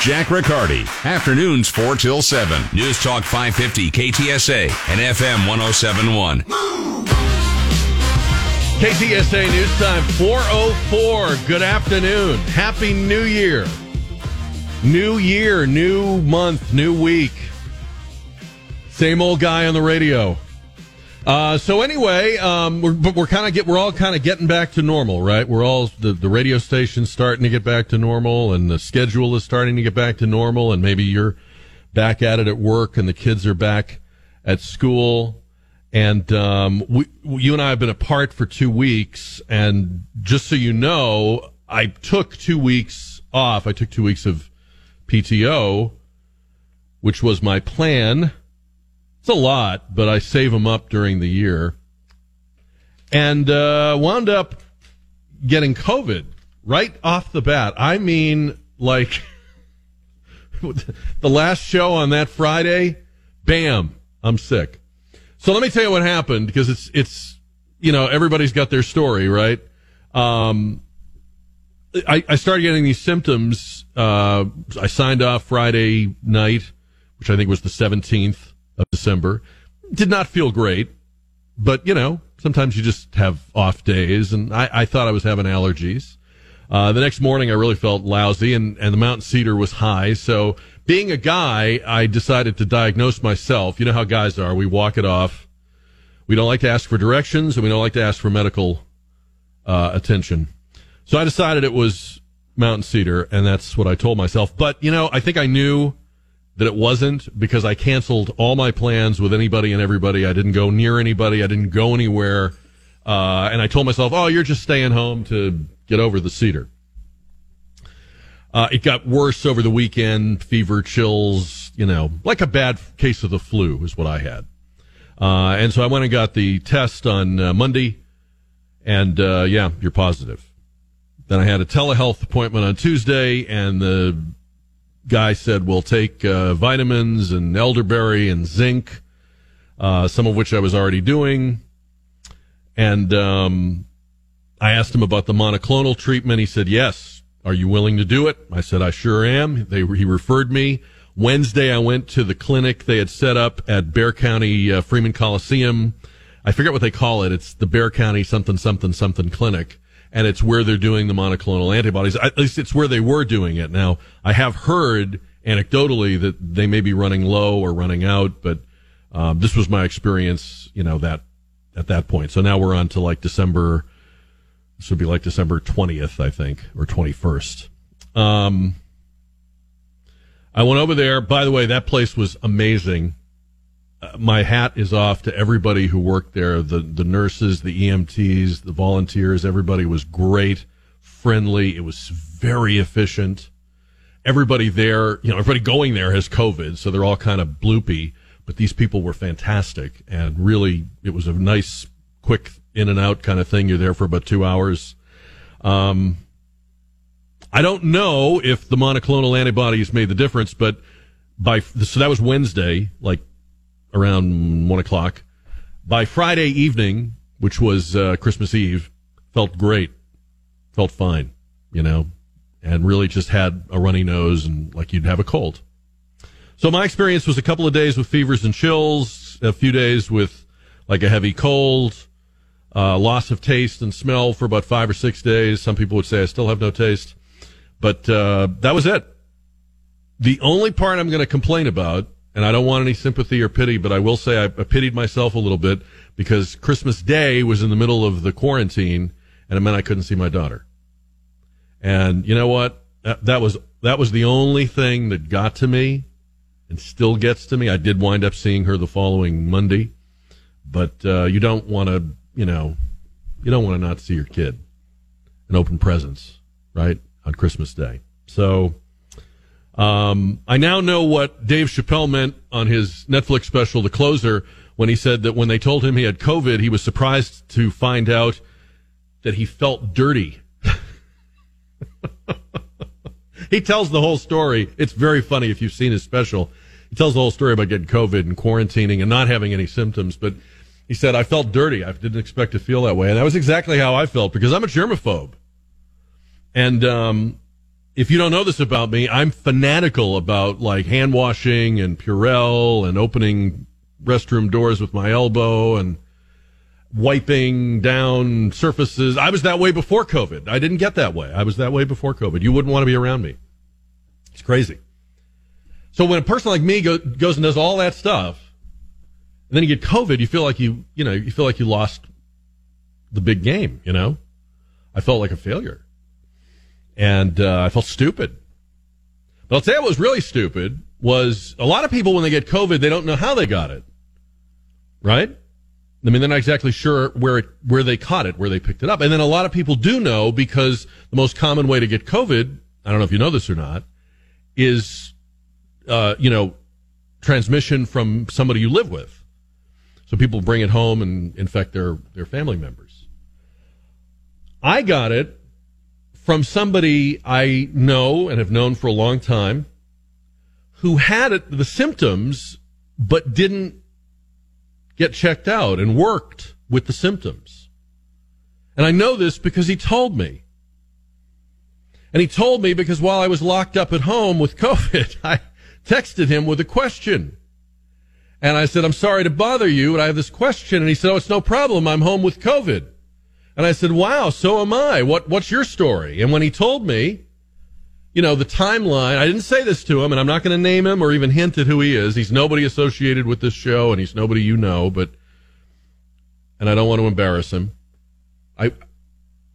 Jack Riccardi, afternoons 4 till 7. News Talk 550 KTSA and FM 1071. KTSA News Time 404. Good afternoon. Happy New Year. New year, new month, new week. Same old guy on the radio. Uh, so anyway, um, we're but we're kind of get we're all kind of getting back to normal, right? We're all the the radio station's starting to get back to normal, and the schedule is starting to get back to normal, and maybe you're back at it at work, and the kids are back at school, and um, we, you and I have been apart for two weeks, and just so you know, I took two weeks off. I took two weeks of PTO, which was my plan. It's a lot, but I save them up during the year. And uh, wound up getting COVID right off the bat. I mean, like the last show on that Friday, bam, I'm sick. So let me tell you what happened because it's it's you know everybody's got their story, right? Um, I, I started getting these symptoms. Uh, I signed off Friday night, which I think was the 17th of December. Did not feel great, but you know, sometimes you just have off days, and I, I thought I was having allergies. Uh, the next morning, I really felt lousy, and, and the mountain cedar was high. So, being a guy, I decided to diagnose myself. You know how guys are. We walk it off. We don't like to ask for directions, and we don't like to ask for medical uh, attention. So I decided it was mountain cedar, and that's what I told myself. But, you know, I think I knew that it wasn't because I canceled all my plans with anybody and everybody. I didn't go near anybody. I didn't go anywhere. Uh, and I told myself, oh, you're just staying home to get over the cedar. Uh, it got worse over the weekend, fever, chills, you know, like a bad case of the flu is what I had. Uh, and so I went and got the test on uh, Monday, and uh, yeah, you're positive. Then I had a telehealth appointment on Tuesday, and the guy said, "We'll take uh, vitamins and elderberry and zinc, uh, some of which I was already doing." And um, I asked him about the monoclonal treatment. He said, "Yes. Are you willing to do it?" I said, "I sure am." They he referred me. Wednesday, I went to the clinic they had set up at Bexar County uh, Freeman Coliseum. I forget what they call it. It's the Bexar County something something something clinic and it's where they're doing the monoclonal antibodies. At least it's where they were doing it. Now, I have heard anecdotally that they may be running low or running out, but um, this was my experience, you know, that at that point. So now we're on to like December. This would be like December 20th, I think, or 21st. Um, I went over there. By the way, that place was amazing. My hat is off to everybody who worked there. The the nurses the EMTs the volunteers everybody was great friendly. It was very efficient. Everybody there you know everybody going there has covid so they're all kind of bloopy but these people were fantastic. And really it was a nice quick in and out kind of thing. You're there for about 2 hours. Um I don't know if the monoclonal antibodies made the difference but by so that was Wednesday like around one o'clock. By Friday evening, which was uh, Christmas Eve, felt great, felt fine, you know, and really just had a runny nose and like you'd have a cold. So my experience was a couple of days with fevers and chills, a few days with like a heavy cold, uh, loss of taste and smell for about five or six days. Some people would say I still have no taste, but uh, that was it. The only part I'm going to complain about and I don't want any sympathy or pity, but I will say I, I pitied myself a little bit because Christmas Day was in the middle of the quarantine, and it meant I couldn't see my daughter. And you know what? That, that was that was the only thing that got to me, and still gets to me. I did wind up seeing her the following Monday, but uh, you don't want to, you know, you don't want to not see your kid, and open presents, right, on Christmas Day. So Um, I now know what Dave Chappelle meant on his Netflix special, The Closer, when he said that when they told him he had COVID, he was surprised to find out that he felt dirty. he tells the whole story. It's very funny if you've seen his special. He tells the whole story about getting COVID and quarantining and not having any symptoms, but he said, I felt dirty. I didn't expect to feel that way. And that was exactly how I felt because I'm a germaphobe. And, um, if you don't know this about me, I'm fanatical about like hand washing and Purell and opening restroom doors with my elbow and wiping down surfaces. I was that way before COVID. I didn't get that way. I was that way before COVID. You wouldn't want to be around me. It's crazy. So when a person like me go, goes and does all that stuff, and then you get COVID, you feel like you, you know, you feel like you lost the big game, you know? I felt like a failure and uh, I felt stupid. But I'll tell you what was really stupid was a lot of people when they get COVID, they don't know how they got it, right? I mean, they're not exactly sure where it, where they caught it, where they picked it up, and then a lot of people do know because the most common way to get COVID, I don't know if you know this or not, is uh, you know transmission from somebody you live with. So people bring it home and infect their their family members. I got it from somebody I know and have known for a long time who had it, the symptoms, but didn't get checked out and worked with the symptoms. And I know this because he told me. And he told me because while I was locked up at home with COVID, I texted him with a question. And I said, I'm sorry to bother you, but I have this question. And he said, Oh, it's no problem. I'm home with COVID. And I said, wow, so am I. What, what's your story? And when he told me, you know, the timeline, I didn't say this to him and I'm not going to name him or even hint at who he is. He's nobody associated with this show and he's nobody you know, but, and I don't want to embarrass him. I,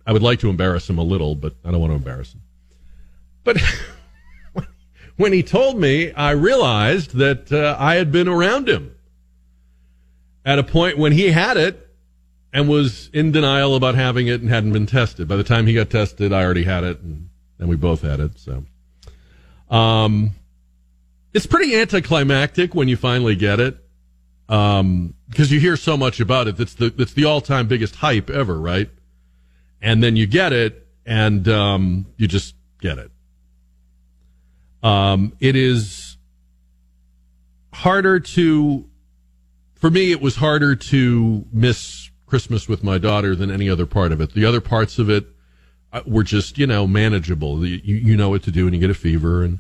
I would like to embarrass him a little, but I don't want to embarrass him. But when he told me, I realized that uh, I had been around him at a point when he had it and was in denial about having it and hadn't been tested. By the time he got tested, I already had it, and, and we both had it. So, um, it's pretty anticlimactic when you finally get it, um, because you hear so much about it. That's the that's the all time biggest hype ever, right? And then you get it, and um, you just get it. Um, it is harder to, for me, it was harder to miss Christmas with my daughter than any other part of it. The other parts of it uh, were just, you know, manageable. You, you know what to do when you get a fever and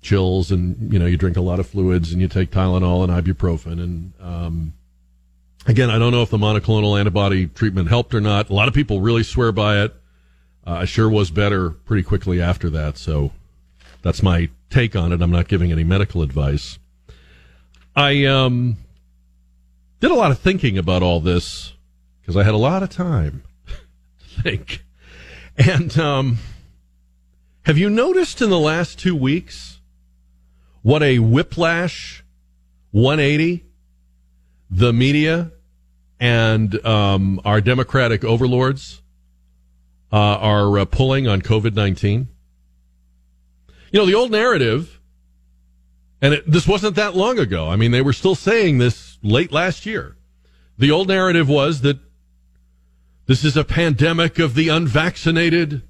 chills and, you know, you drink a lot of fluids and you take Tylenol and ibuprofen. And, um, again, I don't know if the monoclonal antibody treatment helped or not. A lot of people really swear by it. Uh, I sure was better pretty quickly after that. So that's my take on it. I'm not giving any medical advice. I, um, did a lot of thinking about all this because I had a lot of time to think. And um, have you noticed in the last two weeks what a whiplash 180 the media and um, our Democratic overlords uh, are uh, pulling on COVID 19? You know, the old narrative, and it, this wasn't that long ago. I mean, they were still saying this late last year. The old narrative was that this is a pandemic of the unvaccinated.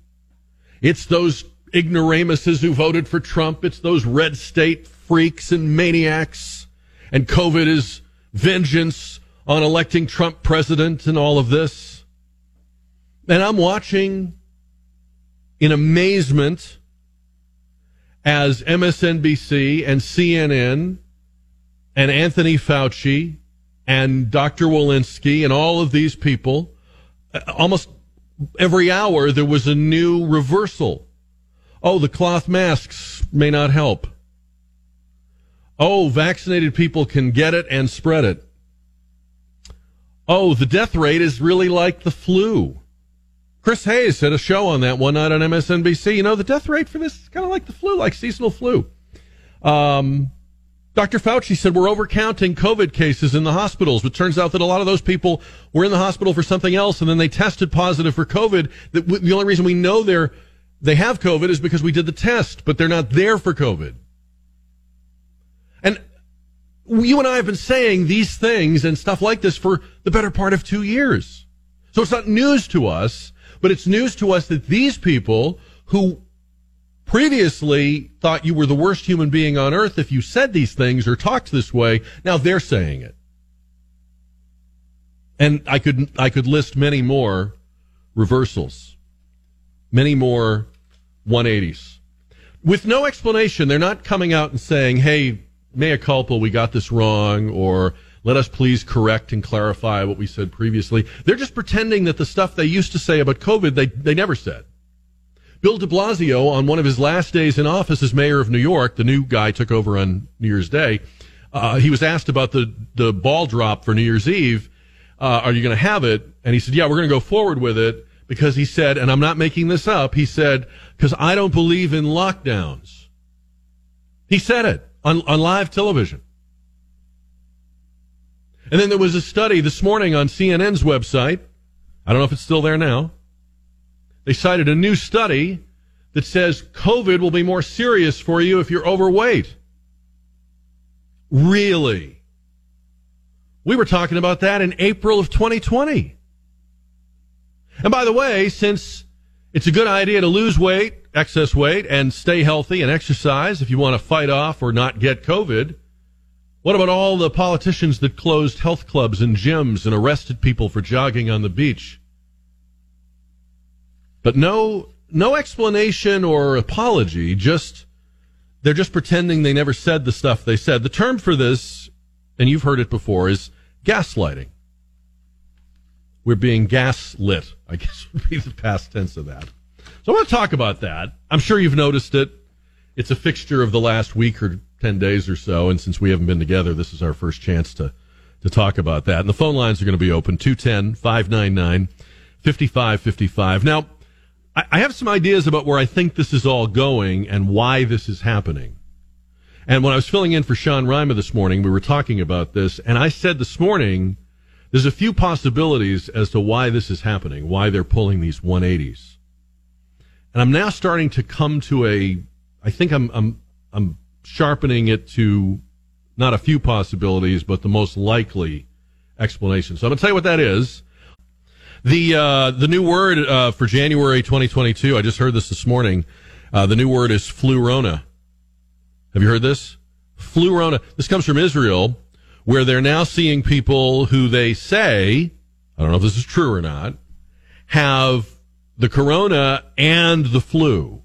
It's those ignoramuses who voted for Trump. It's those red state freaks and maniacs. And COVID is vengeance on electing Trump president and all of this. And I'm watching in amazement as MSNBC and CNN and Anthony Fauci and Dr. Walensky and all of these people, uh, almost every hour there was a new reversal. Oh, the cloth masks may not help. Oh, vaccinated people can get it and spread it. Oh, the death rate is really like the flu. Chris Hayes had a show on that one night on MSNBC. You know, the death rate for this is kind of like the flu, like seasonal flu. Um, Dr. Fauci said we're overcounting COVID cases in the hospitals, but turns out that a lot of those people were in the hospital for something else and then they tested positive for COVID. The only reason we know they're they have COVID is because we did the test, but they're not there for COVID. And you and I have been saying these things and stuff like this for the better part of two years. So it's not news to us, but it's news to us that these people who previously thought you were the worst human being on earth if you said these things or talked this way, now they're saying it. And I could, I could list many more reversals, many more 180s. With no explanation, they're not coming out and saying, hey, mea culpa, we got this wrong, or let us please correct and clarify what we said previously. They're just pretending that the stuff they used to say about COVID, they, they never said. Bill de Blasio, on one of his last days in office as mayor of New York, the new guy took over on New Year's Day. Uh, he was asked about the, the ball drop for New Year's Eve. Uh, are you going to have it? And he said, yeah, we're going to go forward with it because he said, and I'm not making this up, he said, because I don't believe in lockdowns. He said it on, on live television. And then there was a study this morning on CNN's website. I don't know if it's still there now. They cited a new study that says COVID will be more serious for you if you're overweight. Really? We were talking about that in April of 2020. And by the way, since it's a good idea to lose weight, excess weight, and stay healthy and exercise if you want to fight off or not get COVID, what about all the politicians that closed health clubs and gyms and arrested people for jogging on the beach? But no, no explanation or apology. Just, they're just pretending they never said the stuff they said. The term for this, and you've heard it before, is gaslighting. We're being gaslit, I guess would be the past tense of that. So I want to talk about that. I'm sure you've noticed it. It's a fixture of the last week or 10 days or so. And since we haven't been together, this is our first chance to, to talk about that. And the phone lines are going to be open 210 599 5555. Now, I have some ideas about where I think this is all going and why this is happening. And when I was filling in for Sean Reimer this morning, we were talking about this, and I said this morning, there's a few possibilities as to why this is happening, why they're pulling these 180s. And I'm now starting to come to a, I think I'm, I'm, I'm sharpening it to not a few possibilities, but the most likely explanation. So I'm going to tell you what that is. The uh, the new word uh, for January 2022. I just heard this this morning. Uh, the new word is flurona. Have you heard this? Flurona. This comes from Israel, where they're now seeing people who they say, I don't know if this is true or not, have the corona and the flu.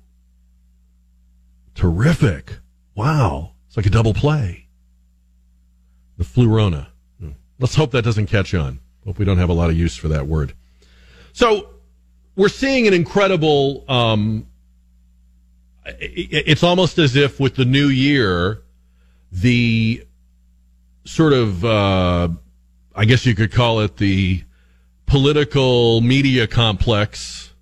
Terrific. Wow. It's like a double play. The flurona. Let's hope that doesn't catch on. Hope we don't have a lot of use for that word. So we're seeing an incredible. Um, it's almost as if with the new year, the sort of, uh, I guess you could call it the political media complex,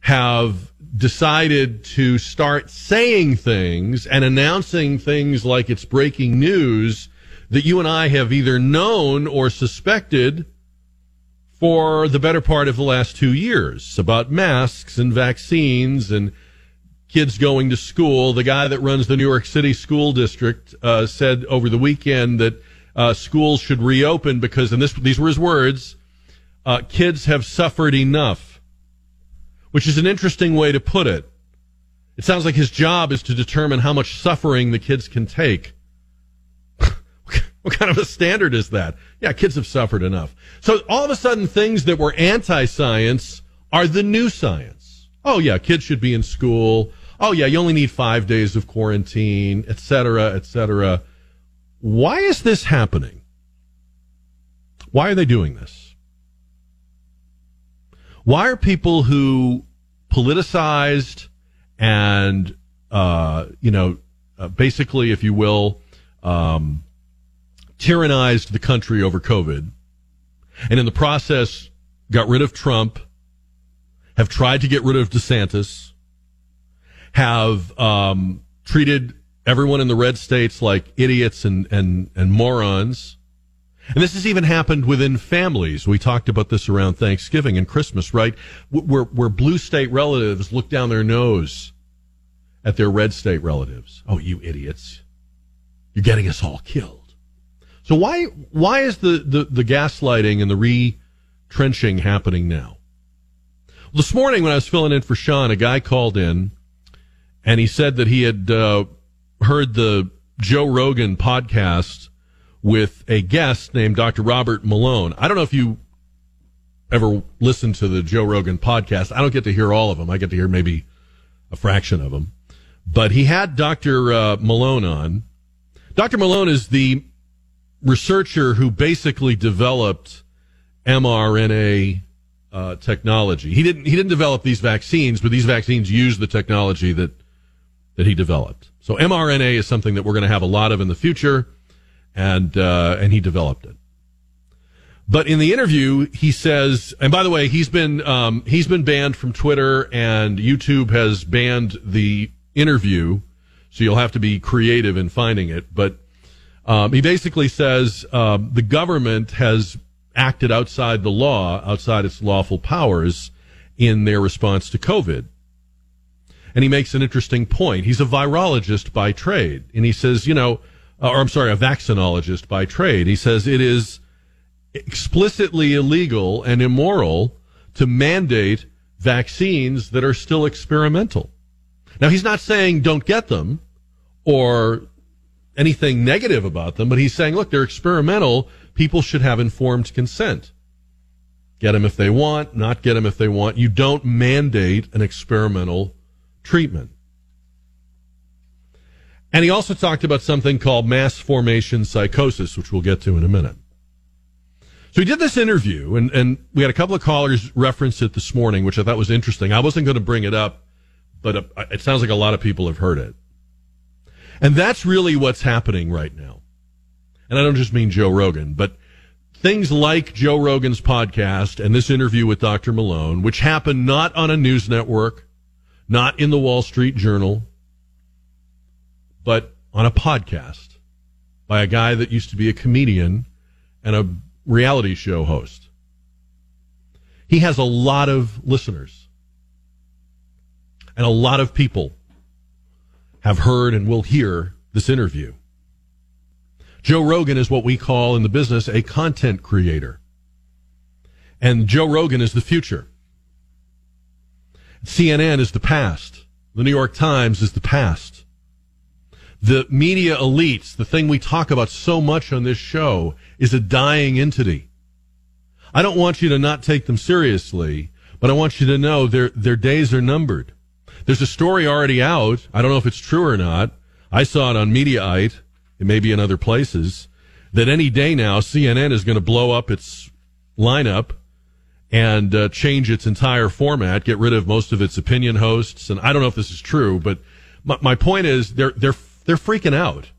have decided to start saying things and announcing things like it's breaking news that you and I have either known or suspected for the better part of the last two years about masks and vaccines and kids going to school. The guy that runs the New York City School District uh, said over the weekend that uh, schools should reopen because, and this, these were his words, uh, kids have suffered enough, which is an interesting way to put it. It sounds like his job is to determine how much suffering the kids can take. What kind of a standard is that? Yeah, kids have suffered enough. So all of a sudden, things that were anti-science are the new science. Oh yeah, kids should be in school. Oh yeah, you only need five days of quarantine, etc., etc. Why is this happening? Why are they doing this? Why are people who politicized and, uh, you know, uh, basically, if you will, um, tyrannized the country over COVID, and in the process got rid of Trump, have tried to get rid of DeSantis, have um, treated everyone in the red states like idiots and, and, and morons, And this has even happened within families. We talked about this around Thanksgiving and Christmas, right? Where, where blue state relatives look down their nose at their red state relatives. Oh, you idiots. You're getting us all killed. So why, why is the, the, the gaslighting and the retrenching happening now? Well, this morning when I was filling in for Sean, a guy called in and he said that he had uh, heard the Joe Rogan podcast with a guest named Dr. Robert Malone. I don't know if you ever listened to the Joe Rogan podcast. I don't get to hear all of them. I get to hear maybe a fraction of them. But he had Dr. Uh, Malone on. Dr. Malone is the researcher who basically developed mRNA uh, technology. He didn't he didn't develop these vaccines, but these vaccines use the technology that that he developed. So mRNA is something that we're going to have a lot of in the future and uh, and he developed it. But in the interview, he says, and by the way, he's been um, he's been banned from Twitter, and YouTube has banned the interview, so you'll have to be creative in finding it. But um, he basically says um, the government has acted outside the law, outside its lawful powers, in their response to COVID. And he makes an interesting point. He's a virologist by trade, and he says, you know uh, or I'm sorry, a vaccinologist by trade. He says it is explicitly illegal and immoral to mandate vaccines that are still experimental. Now, he's not saying don't get them or anything negative about them, but he's saying, look, they're experimental. People should have informed consent. Get them if they want, not get them if they want. You don't mandate an experimental treatment. And he also talked about something called mass formation psychosis, which we'll get to in a minute. So he did this interview, and, and we had a couple of callers reference it this morning, which I thought was interesting. I wasn't going to bring it up, but uh, it sounds like a lot of people have heard it. And that's really what's happening right now. And I don't just mean Joe Rogan, but things like Joe Rogan's podcast and this interview with Dr. Malone, which happened not on a news network, not in the Wall Street Journal, but on a podcast by a guy that used to be a comedian and a reality show host. He has a lot of listeners. And a lot of people have heard and will hear this interview. Joe Rogan is what we call in the business a content creator. And Joe Rogan is the future. CNN is the past. The New York Times is the past the media elites, the thing we talk about so much on this show, is a dying entity. I don't want you to not take them seriously, but I want you to know their their days are numbered. There's a story already out. I don't know if it's true or not. I saw it on Mediaite. It may be in other places. That any day now, CNN is going to blow up its lineup and uh, change its entire format, get rid of most of its opinion hosts. And I don't know if this is true, but my, my point is they're they're they're freaking out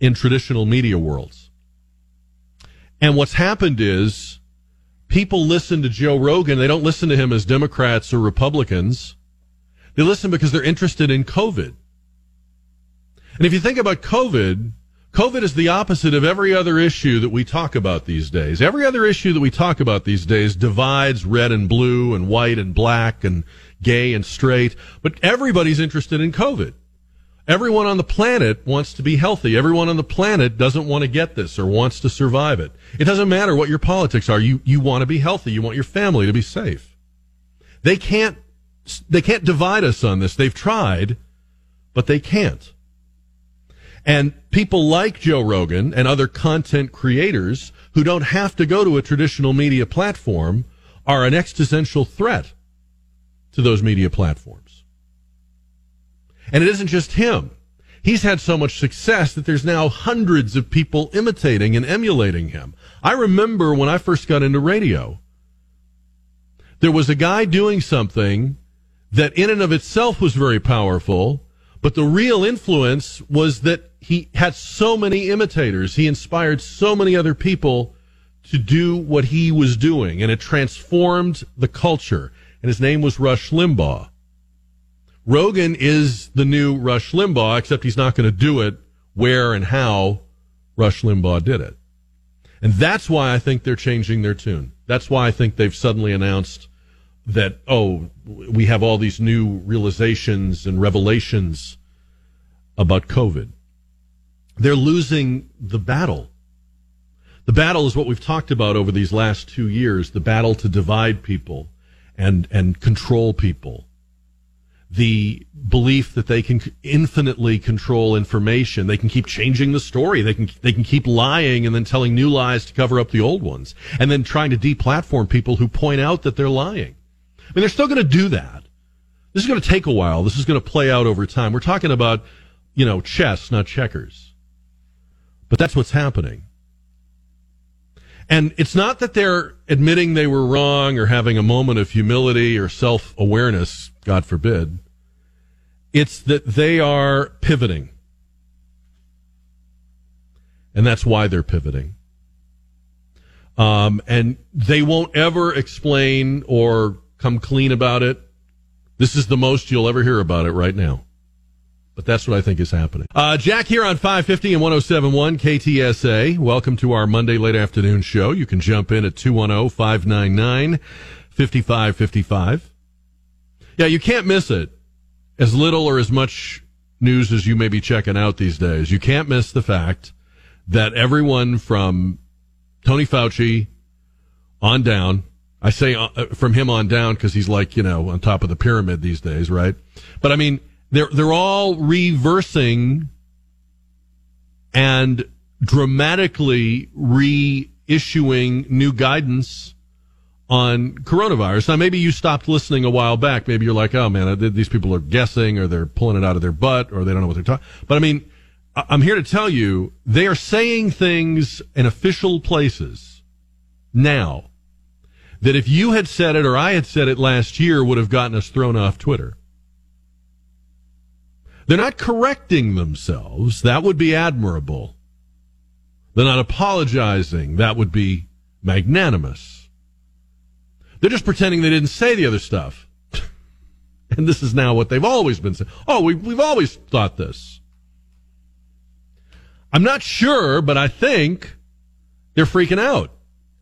in traditional media worlds. And what's happened is people listen to Joe Rogan. They don't listen to him as Democrats or Republicans. They listen because they're interested in COVID. And if you think about COVID, COVID is the opposite of every other issue that we talk about these days. Every other issue that we talk about these days divides red and blue and white and black and gay and straight, but everybody's interested in COVID. Everyone on the planet wants to be healthy. Everyone on the planet doesn't want to get this or wants to survive it. It doesn't matter what your politics are. You, you want to be healthy. You want your family to be safe. They can't, they can't divide us on this. They've tried, but they can't. And people like Joe Rogan and other content creators who don't have to go to a traditional media platform are an existential threat to those media platforms. And it isn't just him. He's had so much success that there's now hundreds of people imitating and emulating him. I remember when I first got into radio, there was a guy doing something that in and of itself was very powerful, but the real influence was that he had so many imitators. He inspired so many other people to do what he was doing, and it transformed the culture. And his name was Rush Limbaugh. Rogan is the new Rush Limbaugh, except he's not going to do it where and how Rush Limbaugh did it. And that's why I think they're changing their tune. That's why I think they've suddenly announced that, oh, we have all these new realizations and revelations about COVID. They're losing the battle. The battle is what we've talked about over these last two years the battle to divide people and, and control people. The belief that they can infinitely control information. They can keep changing the story. They can, they can keep lying and then telling new lies to cover up the old ones. And then trying to deplatform people who point out that they're lying. I mean, they're still going to do that. This is going to take a while. This is going to play out over time. We're talking about, you know, chess, not checkers. But that's what's happening. And it's not that they're admitting they were wrong or having a moment of humility or self awareness, God forbid. It's that they are pivoting. And that's why they're pivoting. Um, and they won't ever explain or come clean about it. This is the most you'll ever hear about it right now. But that's what I think is happening. Uh, Jack here on 550 and 1071 KTSA. Welcome to our Monday late afternoon show. You can jump in at 210 599 5555. Yeah, you can't miss it. As little or as much news as you may be checking out these days. You can't miss the fact that everyone from Tony Fauci on down, I say uh, from him on down because he's like, you know, on top of the pyramid these days, right? But I mean, they're they're all reversing and dramatically reissuing new guidance on coronavirus. Now, maybe you stopped listening a while back. Maybe you're like, oh man, these people are guessing or they're pulling it out of their butt or they don't know what they're talking. But I mean, I'm here to tell you they are saying things in official places now that if you had said it or I had said it last year would have gotten us thrown off Twitter. They're not correcting themselves. That would be admirable. They're not apologizing. That would be magnanimous. They're just pretending they didn't say the other stuff. and this is now what they've always been saying. Oh, we, we've always thought this. I'm not sure, but I think they're freaking out.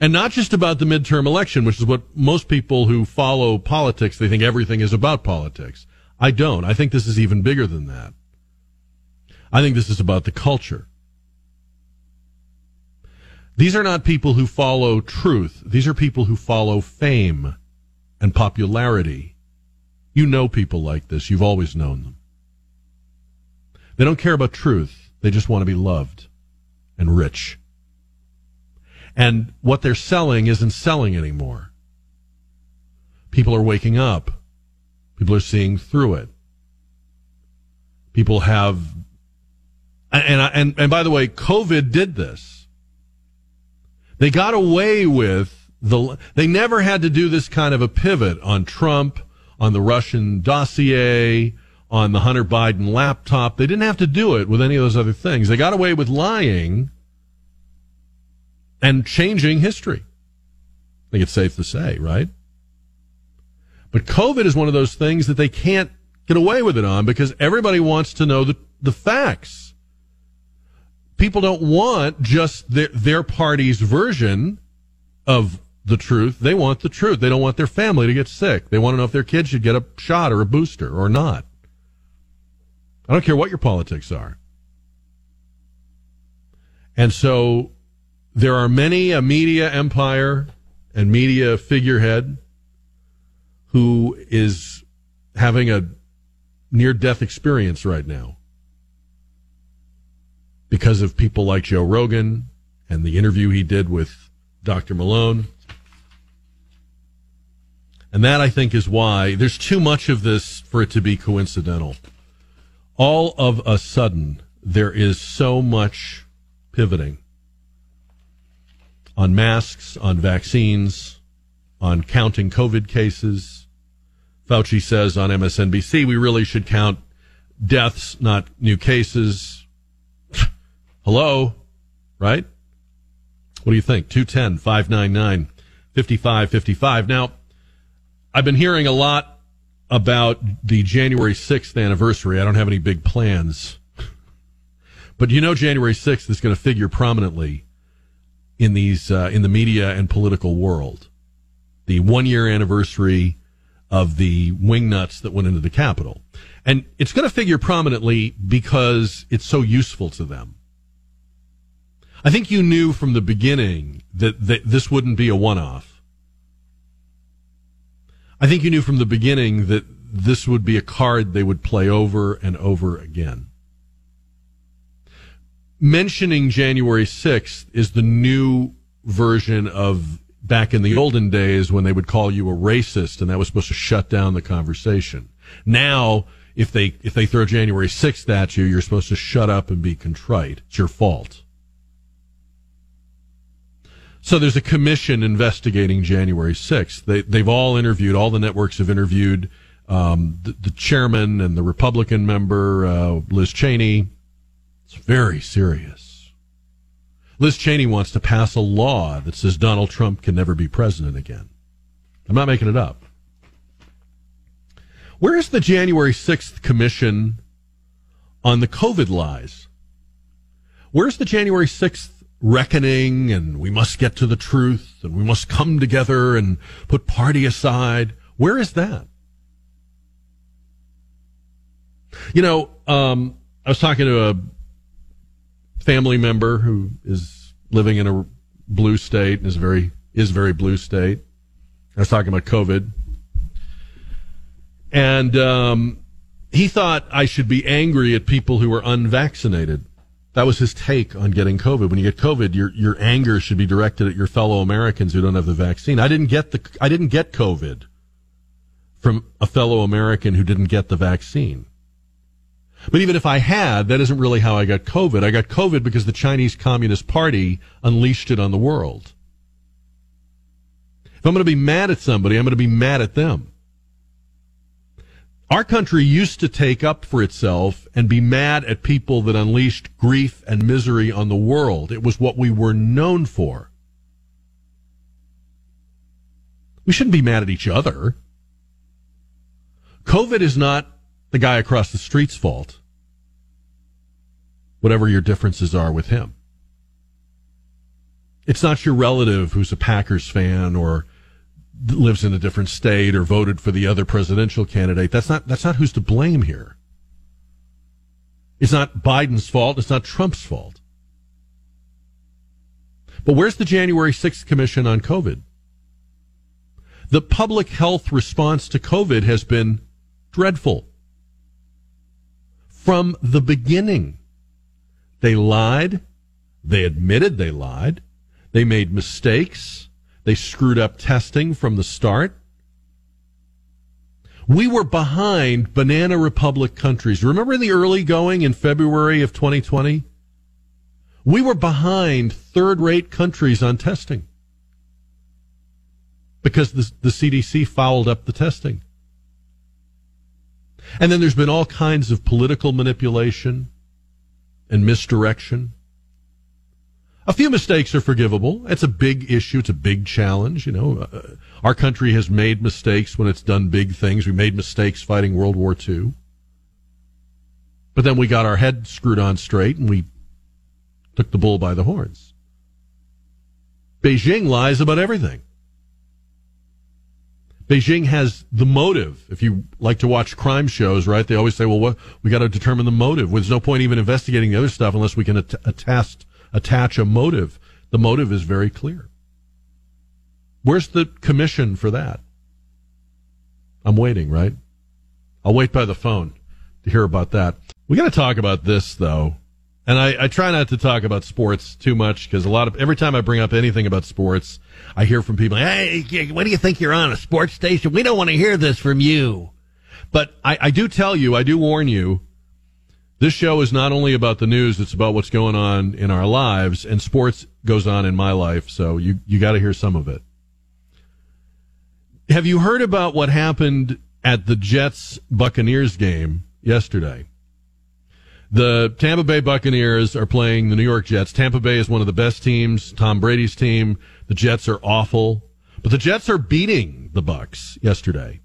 And not just about the midterm election, which is what most people who follow politics, they think everything is about politics. I don't. I think this is even bigger than that. I think this is about the culture. These are not people who follow truth. These are people who follow fame and popularity. You know people like this. You've always known them. They don't care about truth. They just want to be loved and rich. And what they're selling isn't selling anymore. People are waking up. People are seeing through it. People have, and, and, and by the way, COVID did this. They got away with the, they never had to do this kind of a pivot on Trump, on the Russian dossier, on the Hunter Biden laptop. They didn't have to do it with any of those other things. They got away with lying and changing history. I think it's safe to say, right? But COVID is one of those things that they can't get away with it on because everybody wants to know the, the facts. People don't want just their, their party's version of the truth. They want the truth. They don't want their family to get sick. They want to know if their kids should get a shot or a booster or not. I don't care what your politics are. And so there are many a media empire and media figurehead who is having a near death experience right now because of people like Joe Rogan and the interview he did with Dr. Malone. And that, I think, is why there's too much of this for it to be coincidental. All of a sudden, there is so much pivoting on masks, on vaccines, on counting COVID cases, Fauci says on MSNBC, we really should count deaths, not new cases. Hello, right? What do you think? 210 599 5555. Now, I've been hearing a lot about the January 6th anniversary. I don't have any big plans. But you know, January 6th is going to figure prominently in these uh, in the media and political world. The one year anniversary of the wingnuts that went into the Capitol, and it's going to figure prominently because it's so useful to them. I think you knew from the beginning that, that this wouldn't be a one off. I think you knew from the beginning that this would be a card they would play over and over again. Mentioning January 6th is the new version of back in the olden days when they would call you a racist and that was supposed to shut down the conversation. Now, if they, if they throw January 6th at you, you're supposed to shut up and be contrite. It's your fault. So there's a commission investigating January 6th. They, they've all interviewed, all the networks have interviewed um, the, the, chairman and the Republican member, uh, Liz Cheney. It's very serious. Liz Cheney wants to pass a law that says Donald Trump can never be president again. I'm not making it up. Where is the January 6th commission on the COVID lies? Where's the January 6th reckoning and we must get to the truth and we must come together and put party aside? Where is that? You know, um, I was talking to a family member who is living in a blue state and is very is very blue state. I was talking about COVID, and um, he thought I should be angry at people who are unvaccinated. That was his take on getting COVID. When you get COVID, your your anger should be directed at your fellow Americans who don't have the vaccine. I didn't get the I didn't get COVID from a fellow American who didn't get the vaccine. But even if I had, that isn't really how I got COVID. I got COVID because the Chinese Communist Party unleashed it on the world. If I'm going to be mad at somebody, I'm going to be mad at them. Our country used to take up for itself and be mad at people that unleashed grief and misery on the world. It was what we were known for. We shouldn't be mad at each other. COVID is not the guy across the street's fault. Whatever your differences are with him. It's not your relative who's a Packers fan or lives in a different state or voted for the other presidential candidate. That's not, that's not who's to blame here. It's not Biden's fault. It's not Trump's fault. But where's the January 6th commission on COVID? The public health response to COVID has been dreadful from the beginning. They lied. They admitted they lied. They made mistakes. They screwed up testing from the start. We were behind Banana Republic countries. Remember in the early going in February of 2020? We were behind third rate countries on testing because the, the CDC fouled up the testing. And then there's been all kinds of political manipulation and misdirection. A few mistakes are forgivable. It's a big issue. It's a big challenge. You know, uh, our country has made mistakes when it's done big things. We made mistakes fighting World War II. But then we got our head screwed on straight and we took the bull by the horns. Beijing lies about everything. Beijing has the motive. If you like to watch crime shows, right? They always say, well, what, we got to determine the motive. There's no point even investigating the other stuff unless we can attach a motive. The motive is very clear. Where's the commission for that? I'm waiting, right? I'll wait by the phone to hear about that. We got to talk about this though. And I, I try not to talk about sports too much because a lot of every time I bring up anything about sports, I hear from people, "Hey, what do you think you're on a sports station? We don't want to hear this from you." But I, I do tell you, I do warn you, this show is not only about the news; it's about what's going on in our lives, and sports goes on in my life. So you you got to hear some of it. Have you heard about what happened at the Jets Buccaneers game yesterday? The Tampa Bay Buccaneers are playing the New York Jets. Tampa Bay is one of the best teams. Tom Brady's team. The Jets are awful, but the Jets are beating the Bucks yesterday.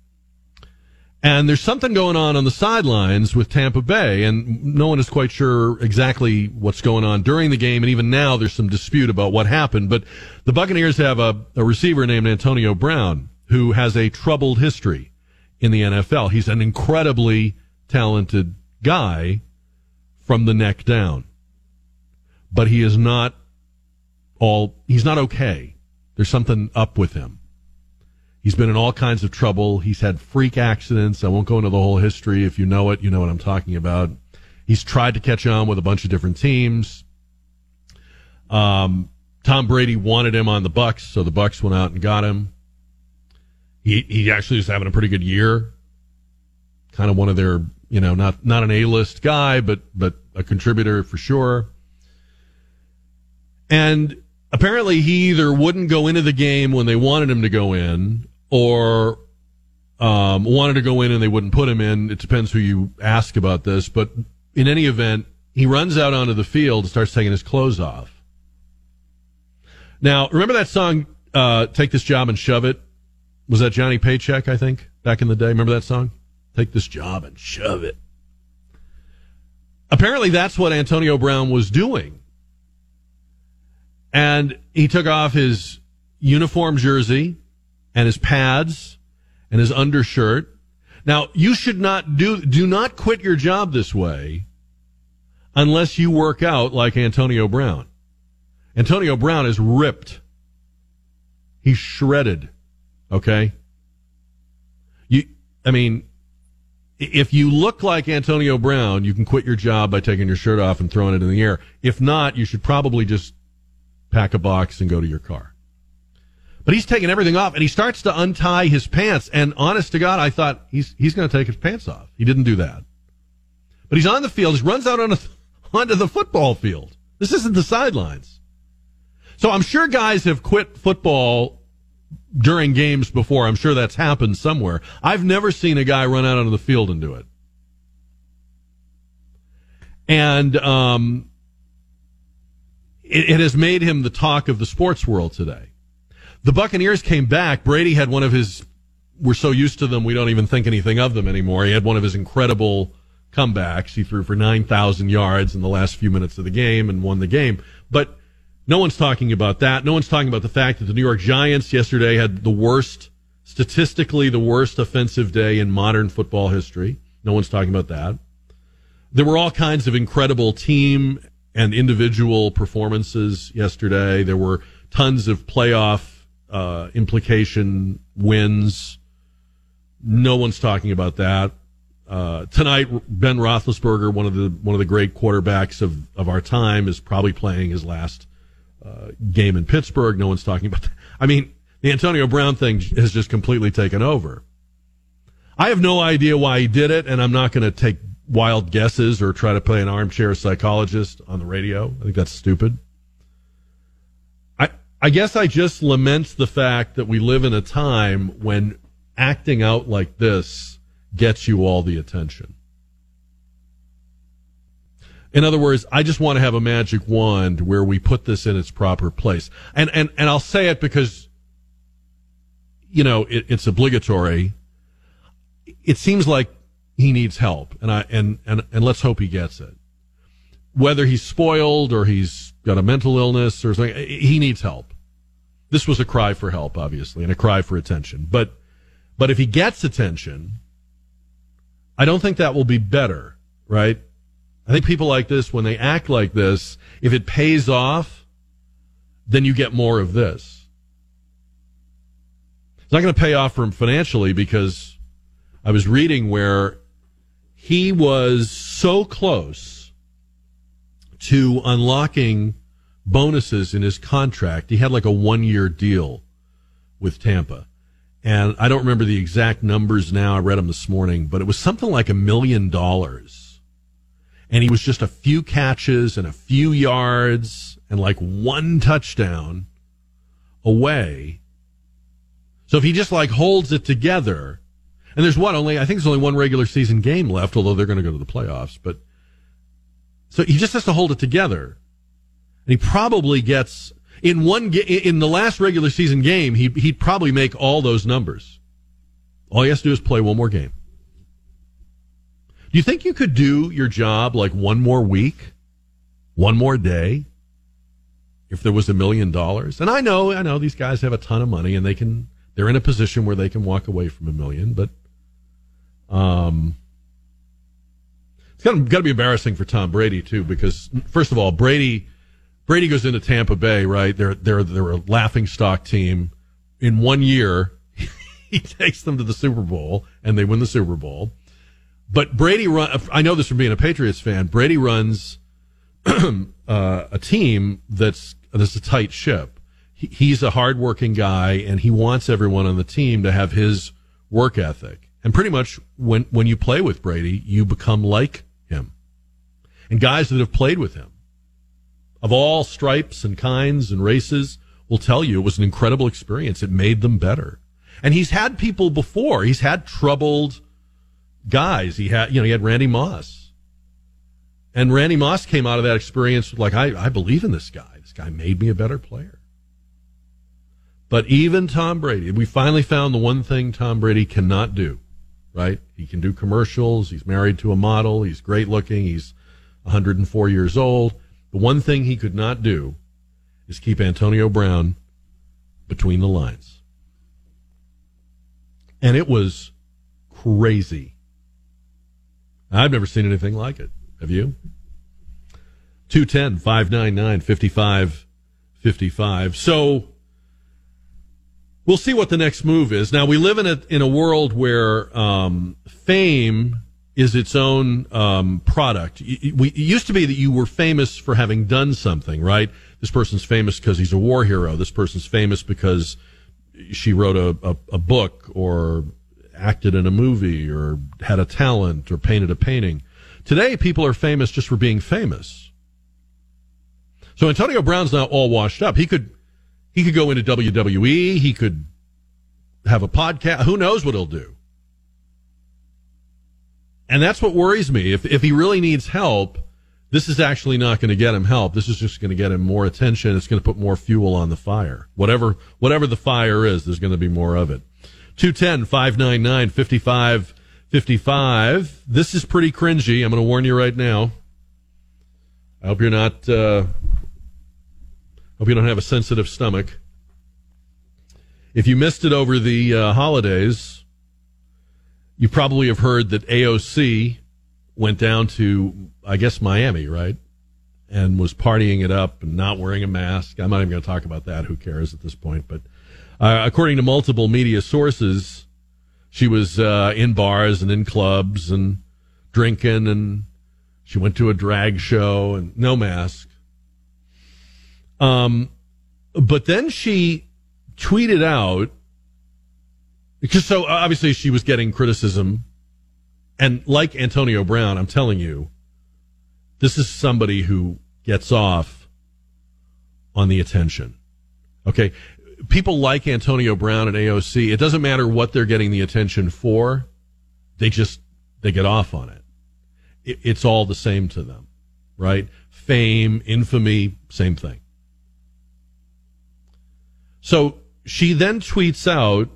And there's something going on on the sidelines with Tampa Bay, and no one is quite sure exactly what's going on during the game. And even now, there's some dispute about what happened. But the Buccaneers have a, a receiver named Antonio Brown who has a troubled history in the NFL. He's an incredibly talented guy from the neck down, but he is not all, he's not okay. There's something up with him. He's been in all kinds of trouble. He's had freak accidents. I won't go into the whole history. If you know it, you know what I'm talking about. He's tried to catch on with a bunch of different teams. Um, Tom Brady wanted him on the Bucks, so the Bucks went out and got him. He he actually is having a pretty good year. Kind of one of their, you know, not not an A-list guy, but but a contributor for sure. And apparently he either wouldn't go into the game when they wanted him to go in or um, wanted to go in and they wouldn't put him in. It depends who you ask about this, but in any event, he runs out onto the field and starts taking his clothes off. Now, remember that song, uh, Take This Job and Shove It? Was that Johnny Paycheck, I think, back in the day? Remember that song? Take this job and shove it. Apparently, that's what Antonio Brown was doing. And he took off his uniform jersey and his pads and his undershirt. Now, you should not do, do not quit your job this way unless you work out like Antonio Brown. Antonio Brown is ripped. He's shredded. Okay? You, I mean, if you look like Antonio Brown, you can quit your job by taking your shirt off and throwing it in the air. If not, you should probably just pack a box and go to your car. But he's taking everything off and he starts to untie his pants. And honest to God, I thought he's, he's going to take his pants off. He didn't do that. But he's on the field. He runs out on a, onto the football field. This isn't the sidelines. So I'm sure guys have quit football during games before. I'm sure that's happened somewhere. I've never seen a guy run out onto the field and do it. And, um, it, it has made him the talk of the sports world today. The Buccaneers came back. Brady had one of his, we're so used to them, we don't even think anything of them anymore. He had one of his incredible comebacks. He threw for 9,000 yards in the last few minutes of the game and won the game. But no one's talking about that. No one's talking about the fact that the New York Giants yesterday had the worst, statistically, the worst offensive day in modern football history. No one's talking about that. There were all kinds of incredible team and individual performances yesterday. There were tons of playoff uh, implication wins. No one's talking about that. Uh, tonight, Ben Roethlisberger, one of the one of the great quarterbacks of, of our time, is probably playing his last uh, game in Pittsburgh. No one's talking about that. I mean, the Antonio Brown thing has just completely taken over. I have no idea why he did it, and I'm not going to take wild guesses or try to play an armchair psychologist on the radio. I think that's stupid. I guess I just lament the fact that we live in a time when acting out like this gets you all the attention. In other words, I just want to have a magic wand where we put this in its proper place. And, and, and I'll say it because, you know, it, it's obligatory. It seems like he needs help and I, and, and, and let's hope he gets it. Whether he's spoiled or he's got a mental illness or something, he needs help. This was a cry for help, obviously, and a cry for attention. But, but if he gets attention, I don't think that will be better, right? I think people like this, when they act like this, if it pays off, then you get more of this. It's not going to pay off for him financially because I was reading where he was so close to unlocking bonuses in his contract. He had like a one year deal with Tampa. And I don't remember the exact numbers now. I read them this morning, but it was something like a million dollars. And he was just a few catches and a few yards and like one touchdown away. So if he just like holds it together, and there's what only, I think there's only one regular season game left, although they're going to go to the playoffs, but so he just has to hold it together and he probably gets in one in the last regular season game. He he'd probably make all those numbers. All he has to do is play one more game. Do you think you could do your job like one more week, one more day, if there was a million dollars? And I know, I know these guys have a ton of money and they can, they're in a position where they can walk away from a million, but, um, it's got to, be embarrassing for Tom Brady too, because first of all, Brady, Brady goes into Tampa Bay, right? They're, they're, they're a laughing stock team. In one year, he takes them to the Super Bowl and they win the Super Bowl. But Brady run. I know this from being a Patriots fan. Brady runs uh, a team that's that's a tight ship. He, he's a hardworking guy, and he wants everyone on the team to have his work ethic. And pretty much when when you play with Brady, you become like him. And guys that have played with him, of all stripes and kinds and races, will tell you it was an incredible experience. It made them better. And he's had people before. He's had troubled guys. He had, you know, he had Randy Moss. And Randy Moss came out of that experience like, I, I believe in this guy. This guy made me a better player. But even Tom Brady, we finally found the one thing Tom Brady cannot do, right? He can do commercials. He's married to a model. He's great looking. He's 104 years old. The one thing he could not do is keep Antonio Brown between the lines. And it was crazy. I've never seen anything like it. Have you? 210 599 5555. So we'll see what the next move is. Now, we live in a, in a world where um, fame is its own um, product. It, it used to be that you were famous for having done something, right? This person's famous because he's a war hero. This person's famous because she wrote a, a, a book or acted in a movie or had a talent or painted a painting. Today, people are famous just for being famous. So Antonio Brown's not all washed up. He could, he could go into WWE. He could have a podcast. Who knows what he'll do? And that's what worries me. If, if he really needs help, this is actually not going to get him help. This is just going to get him more attention. It's going to put more fuel on the fire. Whatever, whatever the fire is, there's going to be more of it. 210 599 5555. This is pretty cringy. I'm going to warn you right now. I hope you're not, uh, hope you don't have a sensitive stomach. If you missed it over the uh, holidays, you probably have heard that AOC went down to, I guess, Miami, right? And was partying it up and not wearing a mask. I'm not even going to talk about that. Who cares at this point? But uh, according to multiple media sources, she was uh, in bars and in clubs and drinking, and she went to a drag show and no mask. Um, but then she tweeted out because so obviously she was getting criticism, and like Antonio Brown, I'm telling you, this is somebody who gets off on the attention. Okay, people like Antonio Brown and AOC, it doesn't matter what they're getting the attention for. They just, they get off on it. it it's all the same to them, right? Fame, infamy, same thing. So she then tweets out,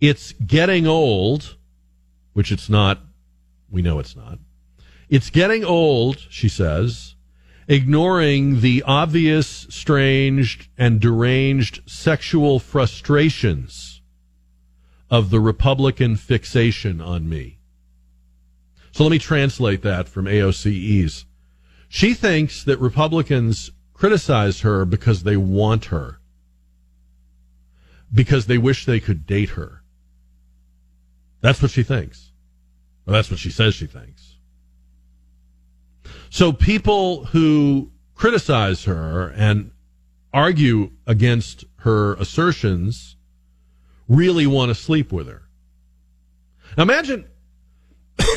it's getting old, which it's not. We know it's not. It's getting old, she says, ignoring the obvious, strange, and deranged sexual frustrations of the Republican fixation on me. So let me translate that from AOCE's. She thinks that Republicans criticize her because they want her, because they wish they could date her. That's what she thinks. Well, that's what she says she thinks. So people who criticize her and argue against her assertions really want to sleep with her. Now imagine,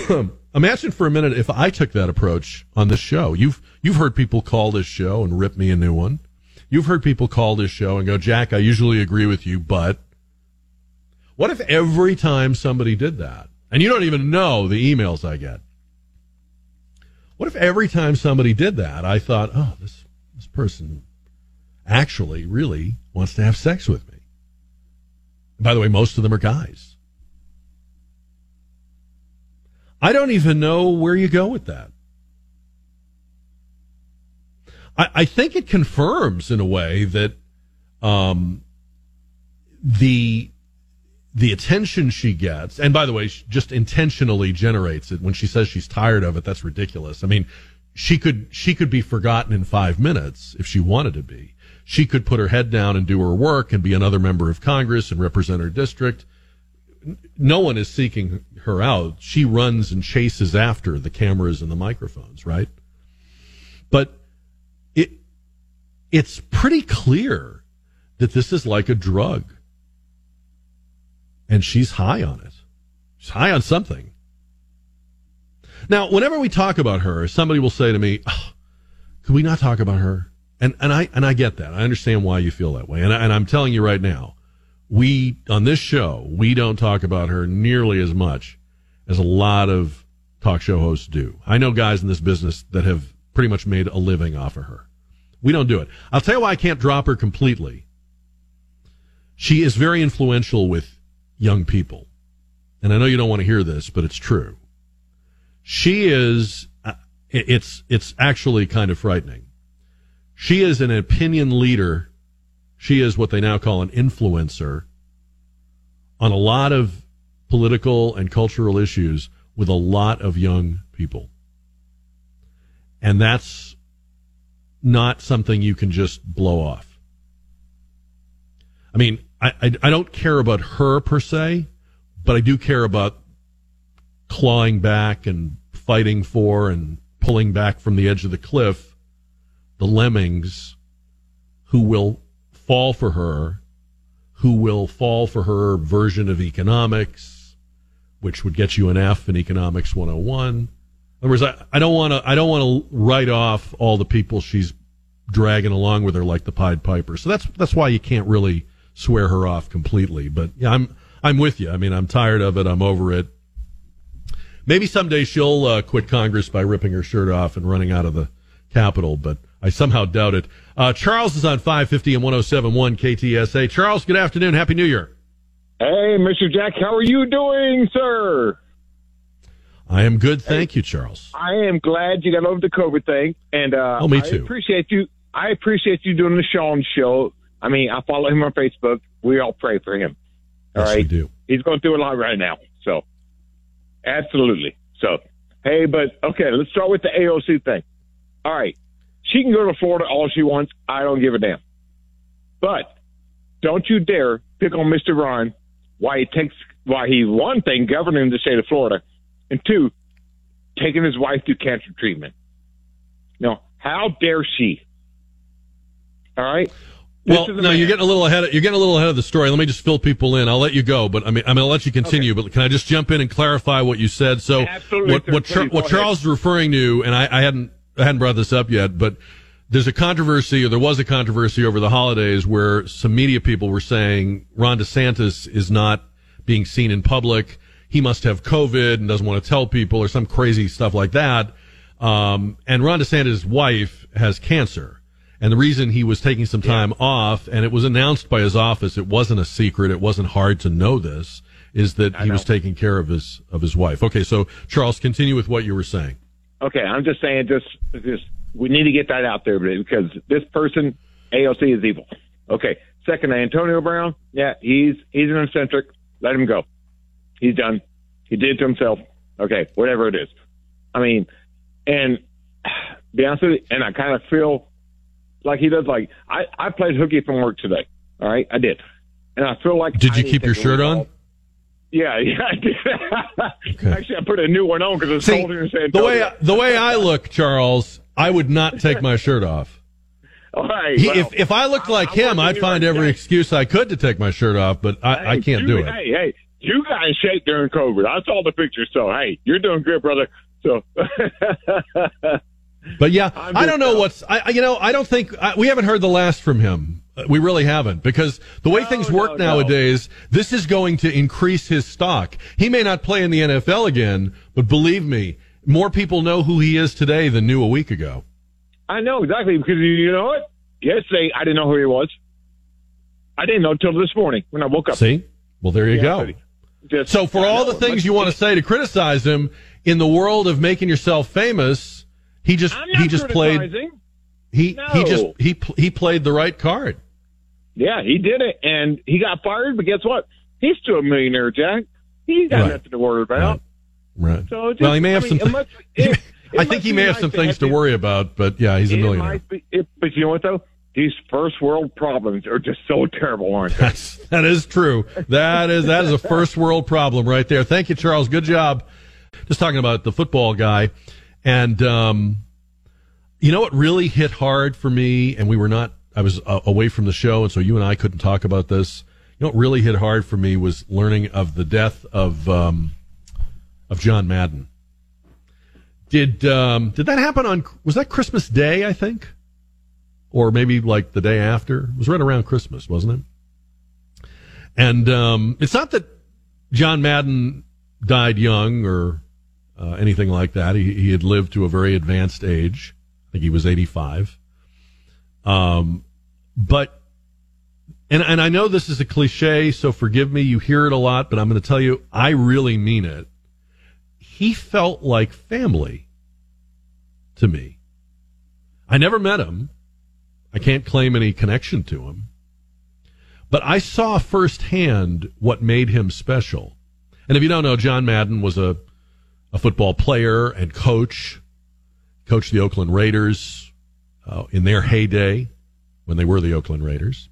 imagine for a minute if I took that approach on this show. You've, you've heard people call this show and rip me a new one. You've heard people call this show and go, Jack, I usually agree with you, but what if every time somebody did that, and you don't even know the emails I get, what if every time somebody did that, I thought, oh, this, this person actually really wants to have sex with me? By the way, most of them are guys. I don't even know where you go with that. I, I think it confirms in a way that um, the the attention she gets, and by the way, she just intentionally generates it when she says she's tired of it. That's ridiculous. I mean, she could she could be forgotten in five minutes if she wanted to be. She could put her head down and do her work and be another member of Congress and represent her district. No one is seeking her out. She runs and chases after the cameras and the microphones, right? But it it's pretty clear that this is like a drug. And she's high on it. She's high on something. Now, whenever we talk about her, somebody will say to me, oh, "Could we not talk about her?" And and I and I get that. I understand why you feel that way. And I, and I'm telling you right now, we on this show we don't talk about her nearly as much as a lot of talk show hosts do. I know guys in this business that have pretty much made a living off of her. We don't do it. I'll tell you why I can't drop her completely. She is very influential with young people. And I know you don't want to hear this, but it's true. She is, uh, it's, it's actually kind of frightening. She is an opinion leader. She is what they now call an influencer on a lot of political and cultural issues with a lot of young people. And that's not something you can just blow off. I mean, I, I, I don't care about her per se, but I do care about clawing back and fighting for and pulling back from the edge of the cliff the lemmings who will fall for her, who will fall for her version of economics, which would get you an F in Economics 101. In other words, I, I don't want to I don't want to write off all the people she's dragging along with her like the Pied Piper. So that's that's why you can't really swear her off completely. But yeah, I'm I'm with you. I mean, I'm tired of it. I'm over it. Maybe someday she'll uh, quit Congress by ripping her shirt off and running out of the Capitol, but I somehow doubt it. Uh, Charles is on 550 and 1071 KTSA. Charles, good afternoon. Happy New Year. Hey, Mr. Jack, how are you doing, sir? I am good, thank hey, you, Charles. I am glad you got over the COVID thing, and uh, oh, me too. I appreciate you. I appreciate you doing the Sean show. I mean, I follow him on Facebook. We all pray for him. All yes, right, we do. He's going through a lot right now, so absolutely. So, hey, but okay, let's start with the AOC thing. All right, she can go to Florida all she wants. I don't give a damn. But don't you dare pick on Mr. Ron why he takes why he one thing governing the state of Florida, and two, taking his wife to cancer treatment. Now, how dare she? All right. Well, no, you're getting a little ahead. Of, you're getting a little ahead of the story. Let me just fill people in. I'll let you go, but I mean, I'm going to let you continue. Okay. But can I just jump in and clarify what you said? So, Absolutely, what what, Char- what Charles is referring to, and I, I hadn't I hadn't brought this up yet, but there's a controversy, or there was a controversy over the holidays where some media people were saying Ron DeSantis is not being seen in public. He must have COVID and doesn't want to tell people, or some crazy stuff like that. Um, and Ron DeSantis' wife has cancer. And the reason he was taking some time yeah. off, and it was announced by his office, it wasn't a secret, it wasn't hard to know this, is that I he know. was taking care of his of his wife. Okay, so Charles, continue with what you were saying. Okay, I'm just saying, just just we need to get that out there because this person, AOC, is evil. Okay, second, Antonio Brown, yeah, he's he's an eccentric. Let him go. He's done. He did it to himself. Okay, whatever it is. I mean, and be honest with you, and I kind of feel like he does. Like I, I played hooky from work today. All right, I did, and I feel like. Did you keep your shirt on? Yeah, yeah, I did. okay. Actually, I put a new one on because it's colder in San The way I, the way I look, Charles, I would not take my shirt off. All right. He, well, if if I looked like I, him, I'd find every excuse I could to take my shirt off, but I, hey, I can't you, do it. Hey, hey, you got in shape during COVID. I saw the pictures, so hey, you're doing good, brother. So. But yeah, I don't know what's I you know I don't think I, we haven't heard the last from him. Uh, we really haven't because the way no, things work no, nowadays, no. this is going to increase his stock. He may not play in the NFL again, but believe me, more people know who he is today than knew a week ago. I know exactly because you know what? Yesterday I didn't know who he was. I didn't know until this morning when I woke up. See? Well, there you yeah, go. Just, so for all the things you want to say to criticize him, in the world of making yourself famous, he just he just played he No. he just he he played the right card. Yeah, he did it, and he got fired. But guess what? He's still a millionaire, Jack. He's got Right. nothing to worry about. Right. So just, well, he may have I mean, some. he it- it I think he may have some to things to his- worry about, but yeah, he's a millionaire. be, it, but you know what though? These first world problems are just so terrible, aren't they? That's, that is true. That is that is a first world problem right there. Thank you, Charles. Good job. Just talking about the football guy, and um, you know what really hit hard for me, and we were not. I was uh, away from the show, and so you and I couldn't talk about this. You know what really hit hard for me was learning of the death of um, of John Madden. Did um, did that happen on? Was that Christmas Day? I think, or maybe like the day after. It was right around Christmas, wasn't it? And um, it's not that John Madden died young or uh, anything like that. He, he had lived to a very advanced age. I think he was 85. Um, but, and, and I know this is a cliche, so forgive me. You hear it a lot, but I'm going to tell you, I really mean it. He felt like family to me. I never met him. I can't claim any connection to him. But I saw firsthand what made him special. And if you don't know, John Madden was a, a football player and coach, coached the Oakland Raiders uh, in their heyday when they were the Oakland Raiders.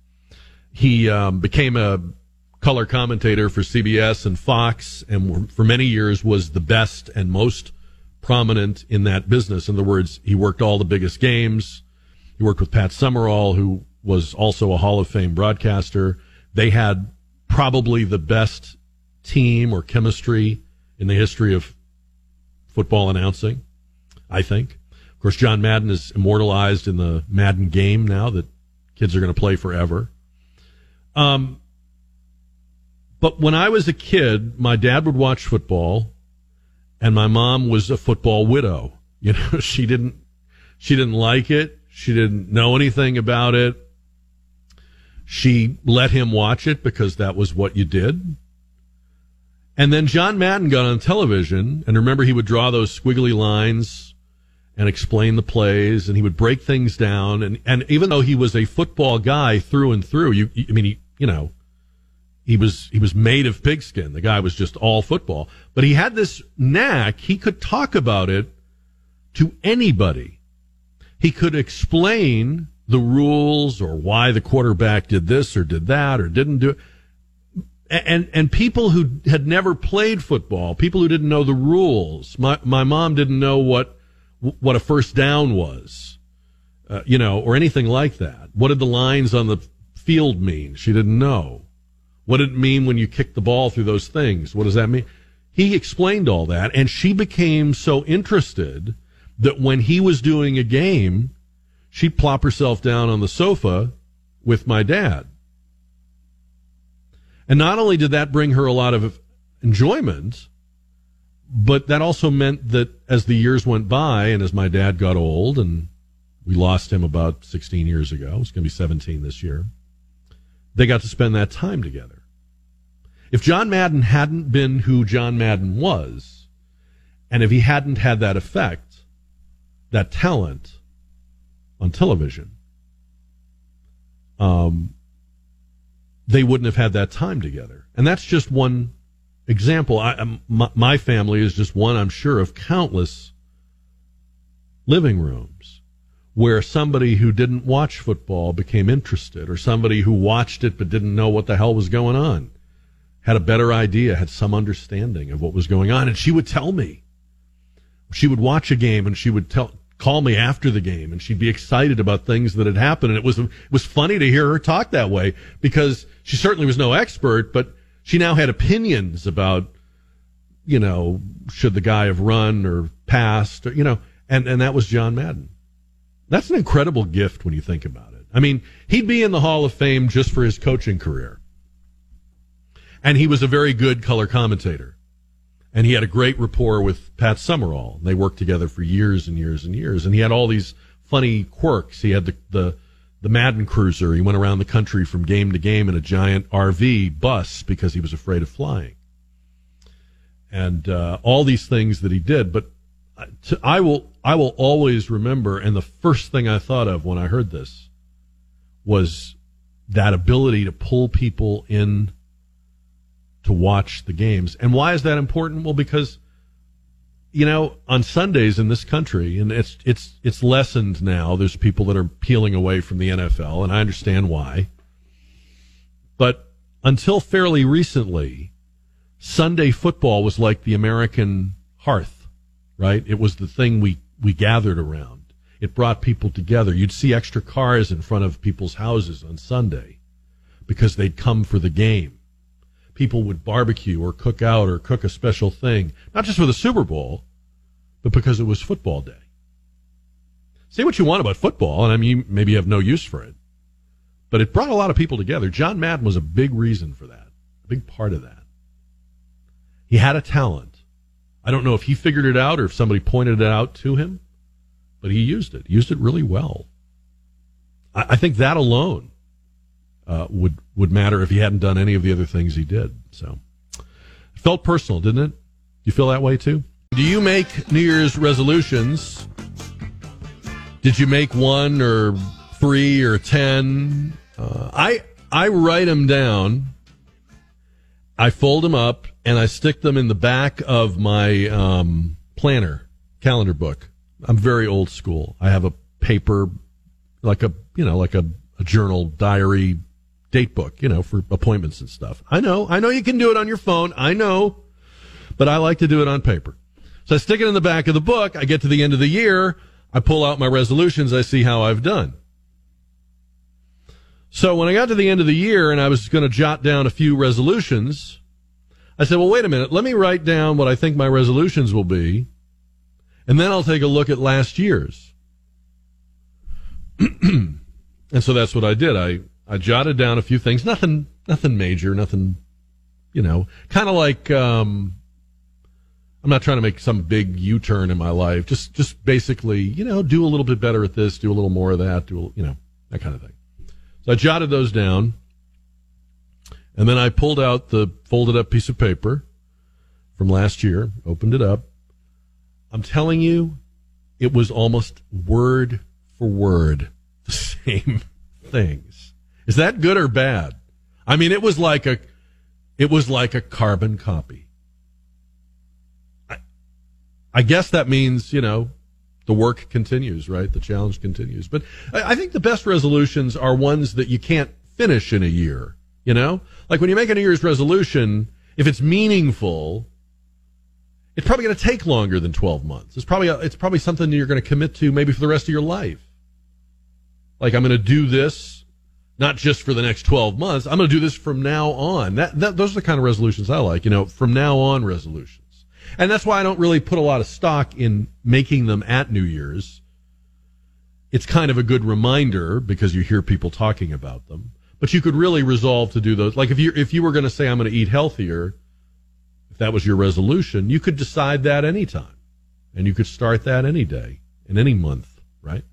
He um, became a color commentator for CBS and Fox, and for many years was the best and most prominent in that business. In other words, he worked all the biggest games. He worked with Pat Summerall, who was also a Hall of Fame broadcaster. They had probably the best team or chemistry in the history of football announcing, I think. Of course, John Madden is immortalized in the Madden game now that kids are going to play forever. Um, but when I was a kid, my dad would watch football, and my mom was a football widow. You know, she didn't she didn't like it. She didn't know anything about it. She let him watch it because that was what you did. And then John Madden got on television, and remember he would draw those squiggly lines and explain the plays, and he would break things down. And, and even though he was a football guy through and through, you, I mean, he, you know, he was, he was made of pigskin. The guy was just all football, but he had this knack. He could talk about it to anybody. He could explain the rules or why the quarterback did this or did that or didn't do it. And, and people who had never played football, people who didn't know the rules. My, my mom didn't know what, what a first down was, uh, you know, or anything like that. What did the lines on the field mean? She didn't know. What did it mean when you kicked the ball through those things? What does that mean? He explained all that, and she became so interested that when he was doing a game, she'd plop herself down on the sofa with my dad. And not only did that bring her a lot of enjoyment, but that also meant that as the years went by and as my dad got old and we lost him about 16 years ago, it's going to be 17 this year, they got to spend that time together. If John Madden hadn't been who John Madden was, and if he hadn't had that effect, that talent on television, um, they wouldn't have had that time together. And that's just one example. I, um, my, my family is just one, I'm sure, of countless living rooms where somebody who didn't watch football became interested, or somebody who watched it but didn't know what the hell was going on, had a better idea, had some understanding of what was going on. And she would tell me. She would watch a game and she would tell, call me after the game and she'd be excited about things that had happened. And it was, it was funny to hear her talk that way because she certainly was no expert, but she now had opinions about, you know, should the guy have run or passed or, you know, and, and that was John Madden. That's an incredible gift when you think about it. I mean, he'd be in the Hall of Fame just for his coaching career. And he was a very good color commentator. And he had a great rapport with Pat Summerall. They worked together for years and years and years. And he had all these funny quirks. He had the, the, the Madden Cruiser. He went around the country from game to game in a giant RV bus because he was afraid of flying. and uh, all these things that he did. But to, I will I will always remember, and the first thing I thought of when I heard this was that ability to pull people in to watch the games. And why is that important? Well, because you know, on Sundays in this country, and it's it's it's lessened now. There's people that are peeling away from the NFL, and I understand why. But until fairly recently, Sunday football was like the American hearth, right? It was the thing we we gathered around. It brought people together. You'd see extra cars in front of people's houses on Sunday because they'd come for the game people would barbecue or cook out or cook a special thing, not just for the Super Bowl, but because it was football day. Say what you want about football, and I mean, maybe you have no use for it, but it brought a lot of people together. John Madden was a big reason for that, a big part of that. He had a talent. I don't know if he figured it out or if somebody pointed it out to him, but he used it, used it really well. I, I think that alone uh, would would matter if he hadn't done any of the other things he did. So it felt personal, didn't it? You feel that way too? Do you make New Year's resolutions? Did you make one or three or ten? Uh, I I write them down. I fold them up and I stick them in the back of my um, planner calendar book. I'm very old school. I have a paper, like a you know, like a, a journal diary date book, you know, for appointments and stuff. I know, I know you can do it on your phone. I know, but I like to do it on paper. So I stick it in the back of the book. I get to the end of the year. I pull out my resolutions. I see how I've done. So when I got to the end of the year and I was going to jot down a few resolutions, I said, well, wait a minute. Let me write down what I think my resolutions will be. And then I'll take a look at last year's. and so that's what I did. I I jotted down a few things. Nothing, nothing major. Nothing, you know, kind of like. Um, I'm not trying to make some big U-turn in my life. Just, just basically, you know, do a little bit better at this, do a little more of that, do a, you know, that kind of thing. So I jotted those down, and then I pulled out the folded up piece of paper from last year, opened it up. I'm telling you, it was almost word for word the same things. Is that good or bad? I mean, it was like a, it was like a carbon copy. I, I guess that means, you know, the work continues, right? The challenge continues. But I, I think the best resolutions are ones that you can't finish in a year, you know? Like when you make a New Year's resolution, if it's meaningful, it's probably going to take longer than 12 months. It's probably, it's probably something you're going to commit to maybe for the rest of your life. Like I'm going to do this not just for the next 12 months. I'm going to do this from now on. That, that, those are the kind of resolutions I like, you know, from now on resolutions. And that's why I don't really put a lot of stock in making them at New Year's. It's kind of a good reminder because you hear people talking about them. But you could really resolve to do those. Like if you if you were going to say I'm going to eat healthier, if that was your resolution, you could decide that anytime. And you could start that any day in any month, right?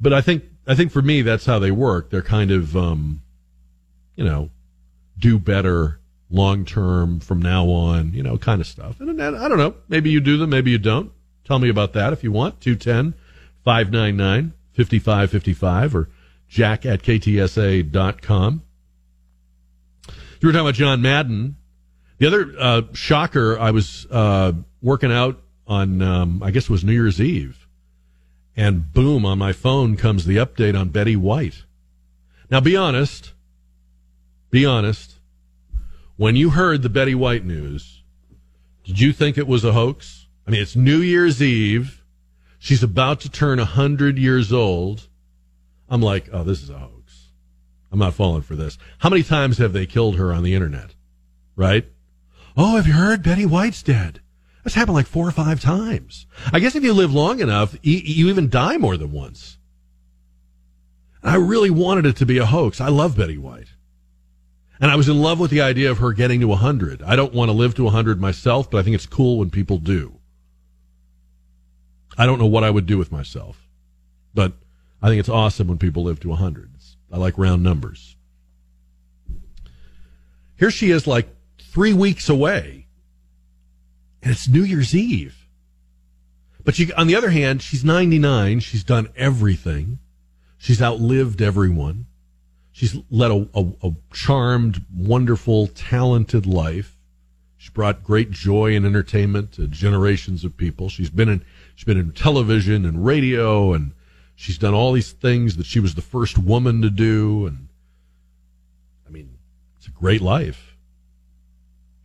But I think I think for me, that's how they work. They're kind of, um, you know, do better long term from now on, you know, kind of stuff. And, and, I don't know. Maybe you do them, maybe you don't. Tell me about that if you want. 210 599 5555 or jack at ktsa.com. You were talking about John Madden. The other uh, shocker, I was uh, working out on, um, I guess it was New Year's Eve and boom, on my phone comes the update on Betty White. Now, be honest. Be honest. When you heard the Betty White news, did you think it was a hoax? I mean, it's New Year's Eve. She's about to turn 100 years old. I'm like, oh, this is a hoax. I'm not falling for this. How many times have they killed her on the internet? Right? Oh, have you heard Betty White's dead? That's happened like four or five times. I guess if you live long enough, you, you even die more than once. I really wanted it to be a hoax. I love Betty White. And I was in love with the idea of her getting to 100. I don't want to live to 100 myself, but I think it's cool when people do. I don't know what I would do with myself, but I think it's awesome when people live to 100. I like round numbers. Here she is, like three weeks away, and it's New Year's Eve. But you, on the other hand, she's 99. She's done everything. She's outlived everyone. She's led a, a, a charmed, wonderful, talented life. She brought great joy and entertainment to generations of people. She's been in she's been in television and radio, and she's done all these things that she was the first woman to do. And I mean, it's a great life.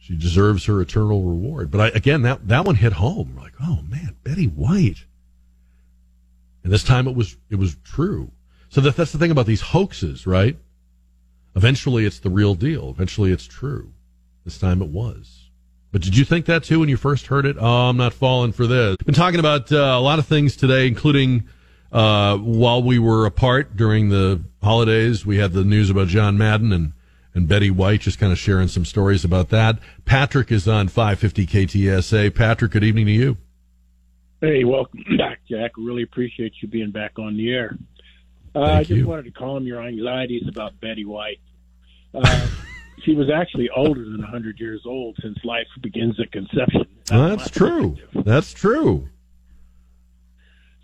She deserves her eternal reward. But I, again, that that one hit home. Like, oh man, Betty White. And this time it was it was true. So that, that's the thing about these hoaxes, right? Eventually it's the real deal. Eventually it's true. This time it was. But did you think that too when you first heard it? Oh, I'm not falling for this. Been talking about uh, a lot of things today, including uh, while we were apart during the holidays, we had the news about John Madden and, and Betty White, just kind of sharing some stories about that. Patrick is on 550 KTSA. Patrick, good evening to you. Hey, welcome back, Jack. Really appreciate you being back on the air. Uh, I just you. wanted to calm your anxieties about Betty White. Uh, she was actually older than 100 years old since life begins at conception. That's true. That's true.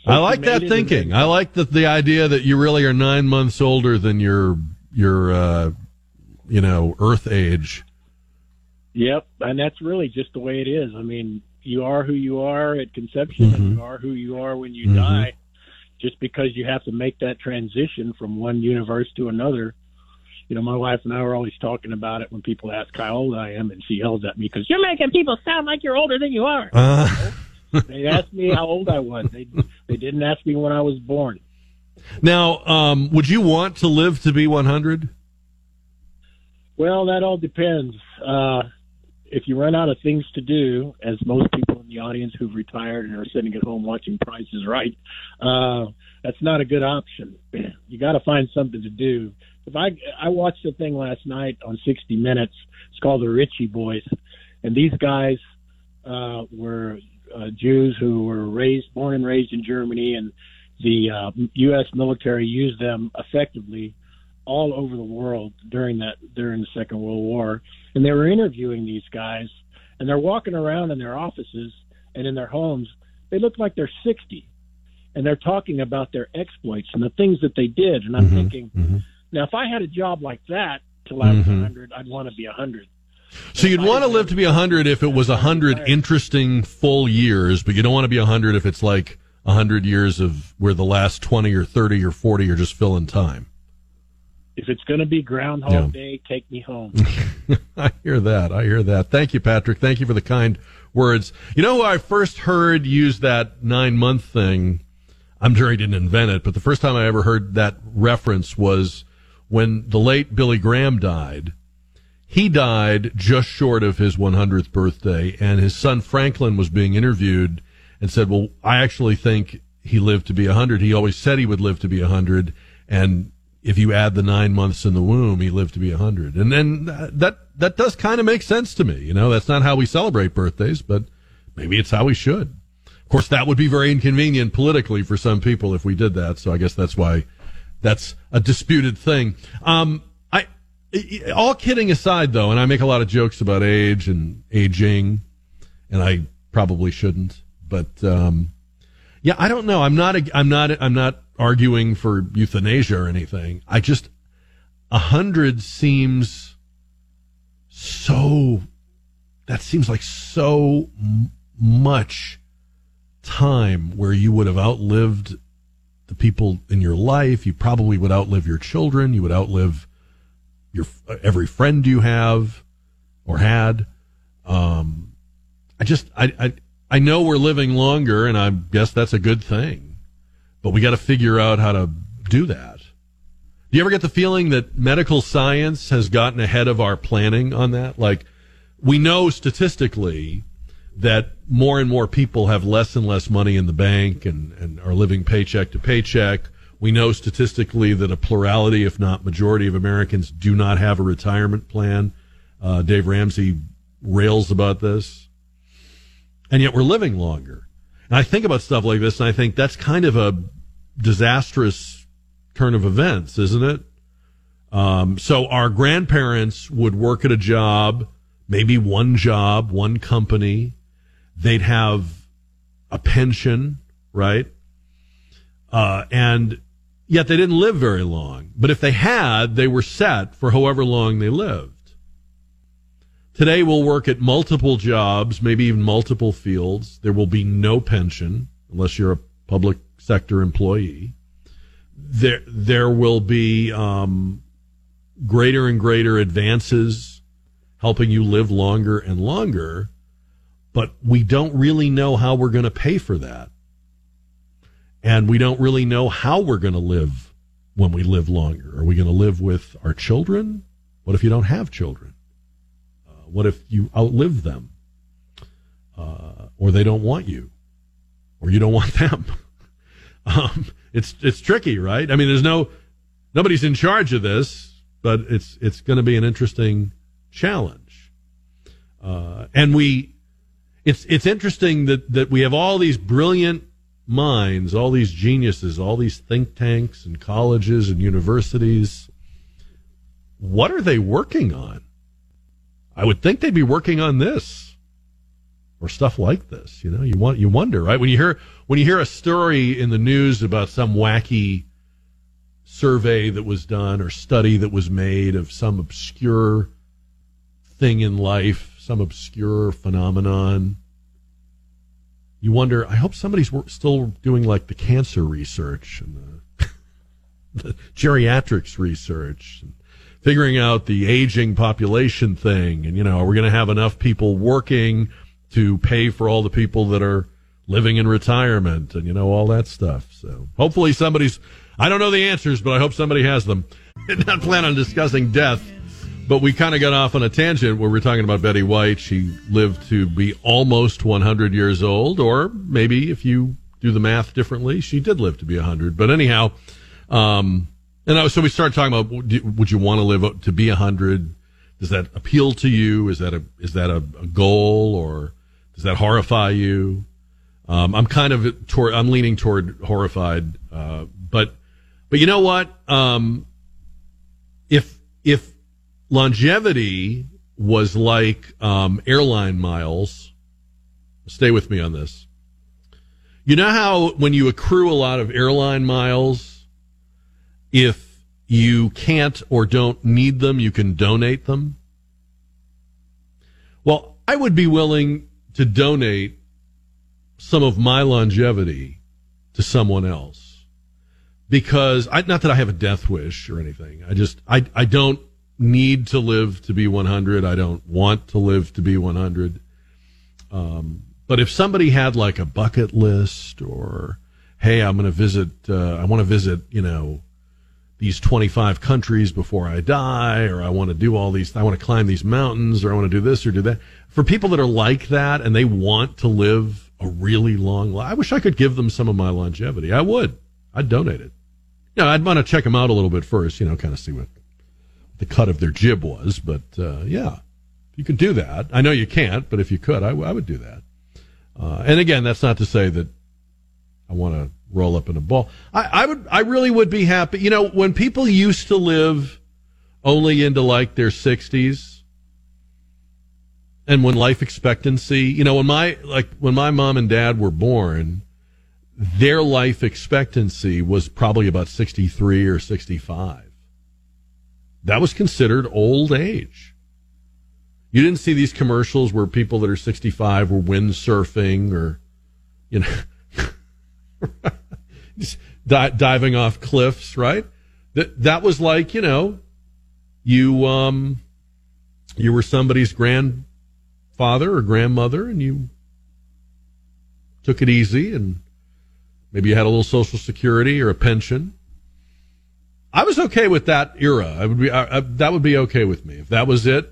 So I like that thinking. I like the the idea that you really are nine months older than your your uh, you know Earth age. Yep, and that's really just the way it is. I mean, you are who you are at conception, and you are who you are when you Mhm. die. Just because you have to make that transition from one universe to another. You know, my wife and I were always talking about it when people ask how old I am, and she yells at me because you're making people sound like you're older than you are. Uh, they asked me how old I was. They they didn't ask me when I was born. now, um, would you want to live to be one hundred? Well, that all depends. Uh, if you run out of things to do, as most people in the audience who've retired and are sitting at home watching Price is Right, uh, that's not a good option. You got to find something to do. If I I watched a thing last night on 60 Minutes, it's called the Ritchie Boys, and these guys uh, were uh, Jews who were raised, born and raised in Germany, and the uh, U.S. military used them effectively all over the world during that during the Second World War, and they were interviewing these guys, and they're walking around in their offices and in their homes. They look like they're sixty, and they're talking about their exploits and the things that they did. And I'm thinking, now if I had a job like that till I was Mhm. hundred, I'd want to be a hundred. So you'd want to live to be hundred if it was hundred interesting full years, but you don't want to be hundred if it's like hundred years of where the last twenty or thirty or forty are just filling time. If it's going to be Groundhog Yeah. Day, take me home. I hear that. I hear that. Thank you, Patrick. Thank you for the kind words. You know I first heard use that nine month thing? I'm sure he didn't invent it, but the first time I ever heard that reference was when the late Billy Graham died. He died just short of his 100th birthday, and his son Franklin was being interviewed and said, Well, I actually think he lived to be 100. He always said he would live to be 100. And if you add the nine months in the womb, he lived to be 100. And then that, that, does kind of make sense to me. You know, that's not how we celebrate birthdays, but maybe it's how we should. Of course, that would be very inconvenient politically for some people if we did that. So I guess that's why that's a disputed thing. Um, I- all kidding aside though, and I make a lot of jokes about age and aging, and I probably shouldn't, but, um, yeah, I don't know. I'm not, I'm not, I'm not arguing for euthanasia or anything. I just, a hundred seems so, that seems like so much time where you would have outlived the people in your life. You probably would outlive your children. You would outlive your every friend you have or had. Um, I just I, I I know we're living longer, and I guess that's a good thing. But we got to figure out how to do that. Do you ever get the feeling that medical science has gotten ahead of our planning on that? Like, we know statistically that more and more people have less and less money in the bank and, and are living paycheck to paycheck. We know statistically that a plurality, if not majority of Americans do not have a retirement plan. Uh, Dave Ramsey rails about this. And yet we're living longer. And I think about stuff like this and I think that's kind of a disastrous turn of events, isn't it? Um, so our grandparents would work at a job maybe one job, one company. They'd have a pension, right? Uh, and yet they didn't live very long. But if they had, they were set for however long they lived. Today we'll work at multiple jobs, maybe even multiple fields. There will be no pension unless you're a public sector employee. There, there will be um, greater and greater advances helping you live longer and longer, but we don't really know how we're going to pay for that. And we don't really know how we're going to live when we live longer. Are we going to live with our children? What if you don't have children? What if you outlive them? Uh, or they don't want you? Or you don't want them? um, it's, it's tricky, right? I mean, there's no, nobody's in charge of this, but it's, it's going to be an interesting challenge. Uh, and we, it's, it's interesting that, that we have all these brilliant minds, all these geniuses, all these think tanks and colleges and universities, what are they working on? I would think they'd be working on this or stuff like this. You know, you want you wonder, right? When you hear when you hear a story in the news about some wacky survey that was done or study that was made of some obscure thing in life, some obscure phenomenon, you wonder. I hope somebody's still doing like the cancer research and the, the geriatrics research, and figuring out the aging population thing. And you know, are we going to have enough people working to pay for all the people that are living in retirement, and you know all that stuff. So hopefully somebody's. I don't know the answers, but I hope somebody has them. Did not plan on discussing death but we kind of got off on a tangent where we're talking about Betty White. She lived to be almost 100 years old, or maybe if you do the math differently, she did live to be 100. But anyhow, um, and I, so we started talking about would you want to live to be 100? Does that appeal to you? Is that a is that a, a goal, or does that horrify you? Um, I'm kind of toward I'm leaning toward horrified, uh, but but you know what? Um, if if longevity was like um, airline miles. Stay with me on this. You know how when you accrue a lot of airline miles, if you can't or don't need them, you can donate them? Well, I would be willing to donate some of my longevity to someone else because I, not that I have a death wish or anything. I just, I, I don't need to live to be 100. I don't want to live to be 100. Um, but if somebody had like a bucket list or, hey, I'm going to visit, uh, I want to visit, you know, these 25 countries before I die, or I want to do all these, I want to climb these mountains, or I want to do this or do that. For people that are like that and they want to live a really long life, I wish I could give them some of my longevity. I would. I'd donate it. You know, I'd want to check them out a little bit first, you know, kind of see what the cut of their jib was. But uh, yeah, you could do that. I know you can't, but if you could, I, I would do that. Uh, and again, that's not to say that I want to roll up in a ball. I, I would, I really would be happy. You know, when people used to live only into like their sixties, and when life expectancy, you know, when my like when my mom and dad were born, their life expectancy was probably about sixty three or sixty five that was considered old age. You didn't see these commercials where people that are 65 were windsurfing or, you know, just di- diving off cliffs, right? That, that was like, you know, you, um, you were somebody's grandfather or grandmother and you took it easy and maybe you had a little social security or a pension I was okay with that era. I would be I, I, that would be okay with me if that was it.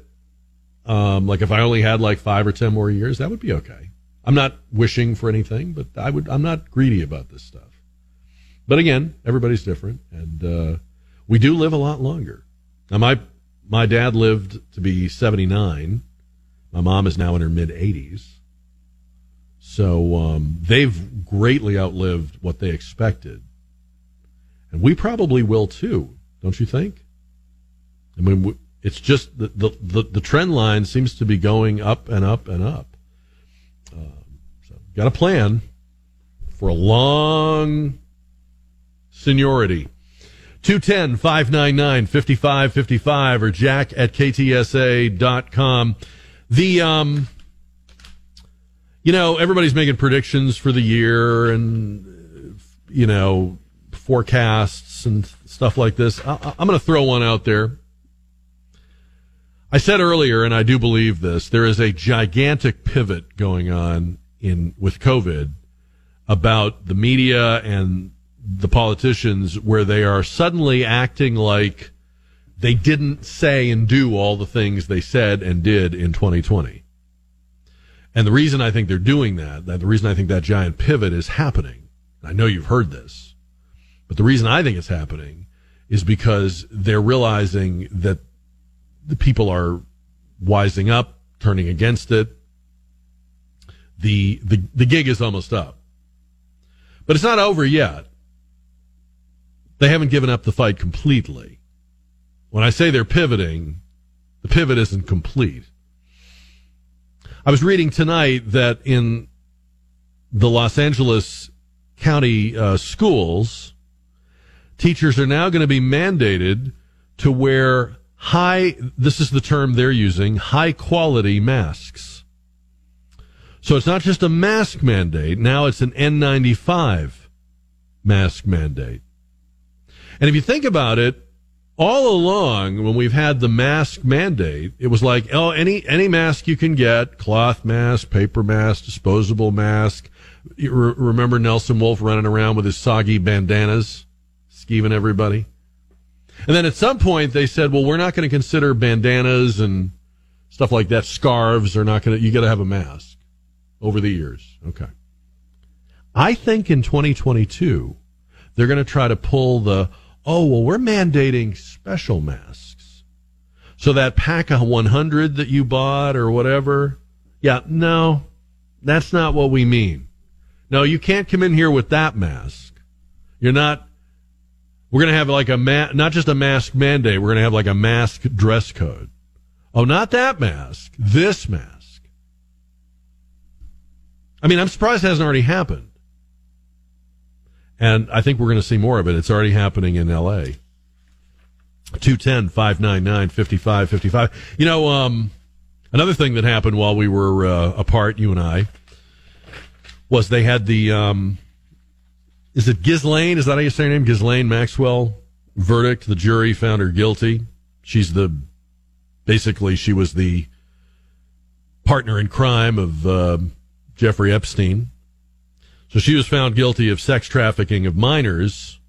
Um, like if I only had like five or ten more years, that would be okay. I'm not wishing for anything, but I would. I'm not greedy about this stuff. But again, everybody's different, and uh, we do live a lot longer. Now my my dad lived to be 79. My mom is now in her mid 80s. So um, they've greatly outlived what they expected. And we probably will too, don't you think? I mean, It's just the, the, the, the trend line seems to be going up and up and up. Uh, got a plan for a long seniority. 210 599 5555 or jack at ktsa.com. The, um, you know, everybody's making predictions for the year and, you know, forecasts and stuff like this. I, I'm going to throw one out there. I said earlier, and I do believe this, there is a gigantic pivot going on in with COVID about the media and the politicians where they are suddenly acting like they didn't say and do all the things they said and did in 2020. And the reason I think they're doing that, that the reason I think that giant pivot is happening, I know you've heard this, but the reason I think it's happening is because they're realizing that the people are wising up, turning against it. The, the, the gig is almost up. But it's not over yet. They haven't given up the fight completely. When I say they're pivoting, the pivot isn't complete. I was reading tonight that in the Los Angeles County uh, schools, teachers are now going to be mandated to wear high, this is the term they're using, high quality masks. So it's not just a mask mandate. Now it's an N95 mask mandate. And if you think about it, all along when we've had the mask mandate, it was like, oh, any any mask you can get, cloth mask, paper mask, disposable mask. Re- remember Nelson Wolff running around with his soggy bandanas, skeeving everybody? And then at some point they said, well, we're not going to consider bandanas and stuff like that. Scarves are not going to, you got to have a mask over the years. Okay. I think in 2022, they're going to try to pull the, oh, well, we're mandating special masks. So that pack of 100 that you bought or whatever, yeah, no, that's not what we mean. No, you can't come in here with that mask. You're not, we're going to have like a, ma- not just a mask mandate, we're going to have like a mask dress code. Oh, not that mask, this mask. I mean, I'm surprised it hasn't already happened. And I think we're going to see more of it. It's already happening in LA. 210 599 5555. You know, um, another thing that happened while we were uh, apart, you and I, was they had the, um, is it Ghislaine? Is that how you say her name? Ghislaine Maxwell verdict. The jury found her guilty. She's the, basically, she was the partner in crime of uh, Jeffrey Epstein. So she was found guilty of sex trafficking of minors.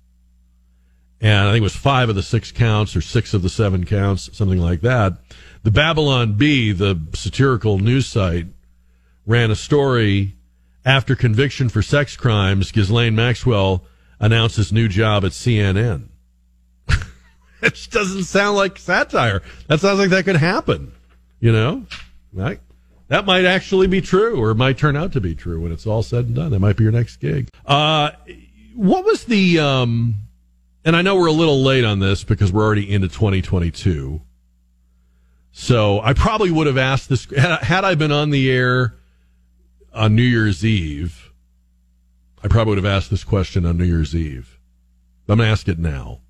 And I think it was five of the six counts or six of the seven counts, something like that. The Babylon Bee, the satirical news site, ran a story after conviction for sex crimes. Ghislaine Maxwell announced his new job at CNN. it doesn't sound like satire. That sounds like that could happen. You know, right? That might actually be true, or might turn out to be true when it's all said and done. That might be your next gig. Uh, what was the? Um, and I know we're a little late on this because we're already into 2022. So I probably would have asked this had, had I been on the air on New Year's Eve. I probably would have asked this question on New Year's Eve. I'm going to ask it now.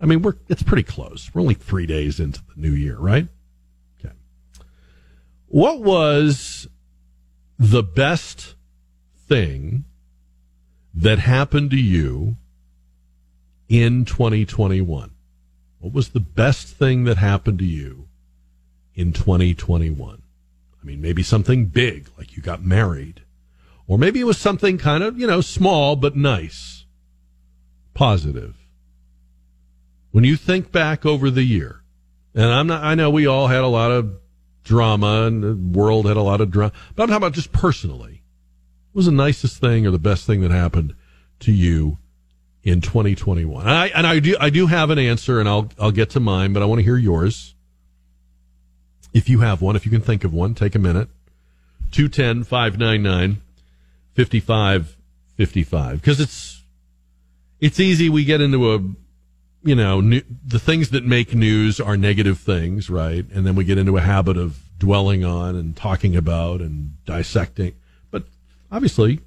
I mean, we're it's pretty close. We're only three days into the new year, right? What was the best thing that happened to you in 2021? What was the best thing that happened to you in 2021? I mean, maybe something big, like you got married. Or maybe it was something kind of, you know, small but nice, positive. When you think back over the year, and I'm not, I know we all had a lot of drama and the world had a lot of drama. But I'm talking about just personally. What was the nicest thing or the best thing that happened to you in 2021? And I, and I do, I do have an answer and I'll, I'll get to mine, but I want to hear yours. If you have one, if you can think of one, take a minute. 210 599 5555. Because it's, it's easy. We get into a, you know, new, the things that make news are negative things, right? And then we get into a habit of dwelling on and talking about and dissecting. But obviously,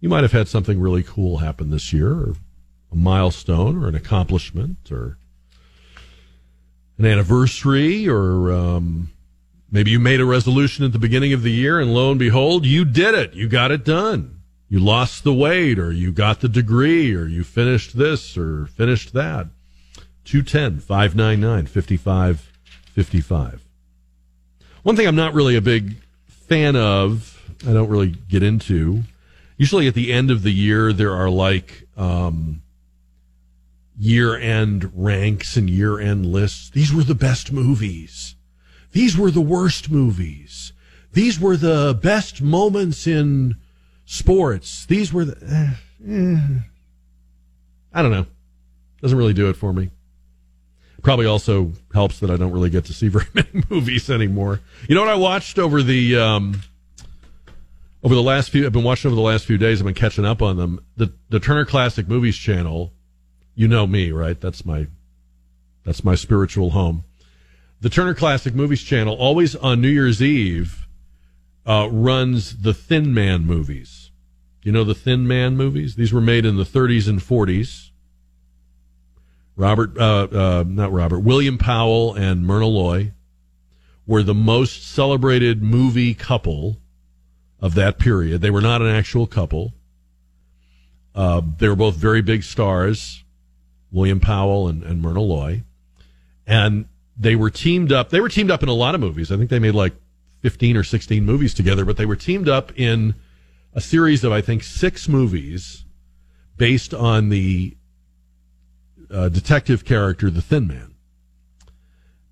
you might have had something really cool happen this year, or a milestone, or an accomplishment, or an anniversary, or um, maybe you made a resolution at the beginning of the year, and lo and behold, you did it. You got it done. You lost the weight, or you got the degree, or you finished this, or finished that. 210 599 5555. One thing I'm not really a big fan of, I don't really get into. Usually at the end of the year, there are like um, year end ranks and year end lists. These were the best movies. These were the worst movies. These were the best moments in sports. These were the. Eh, eh. I don't know. Doesn't really do it for me. Probably also helps that I don't really get to see very many movies anymore. You know what I watched over the um, over the last few? I've been watching over the last few days. I've been catching up on them. The the Turner Classic Movies channel. You know me, right? That's my that's my spiritual home. The Turner Classic Movies channel always on New Year's Eve uh, runs the Thin Man movies. You know the Thin Man movies? These were made in the 30s and 40s. Robert, uh, uh, not Robert, William Powell and Myrna Loy were the most celebrated movie couple of that period. They were not an actual couple. Uh, they were both very big stars, William Powell and, and Myrna Loy. And they were teamed up. They were teamed up in a lot of movies. I think they made like 15 or 16 movies together, but they were teamed up in a series of, I think, six movies based on the uh, detective character, the Thin Man.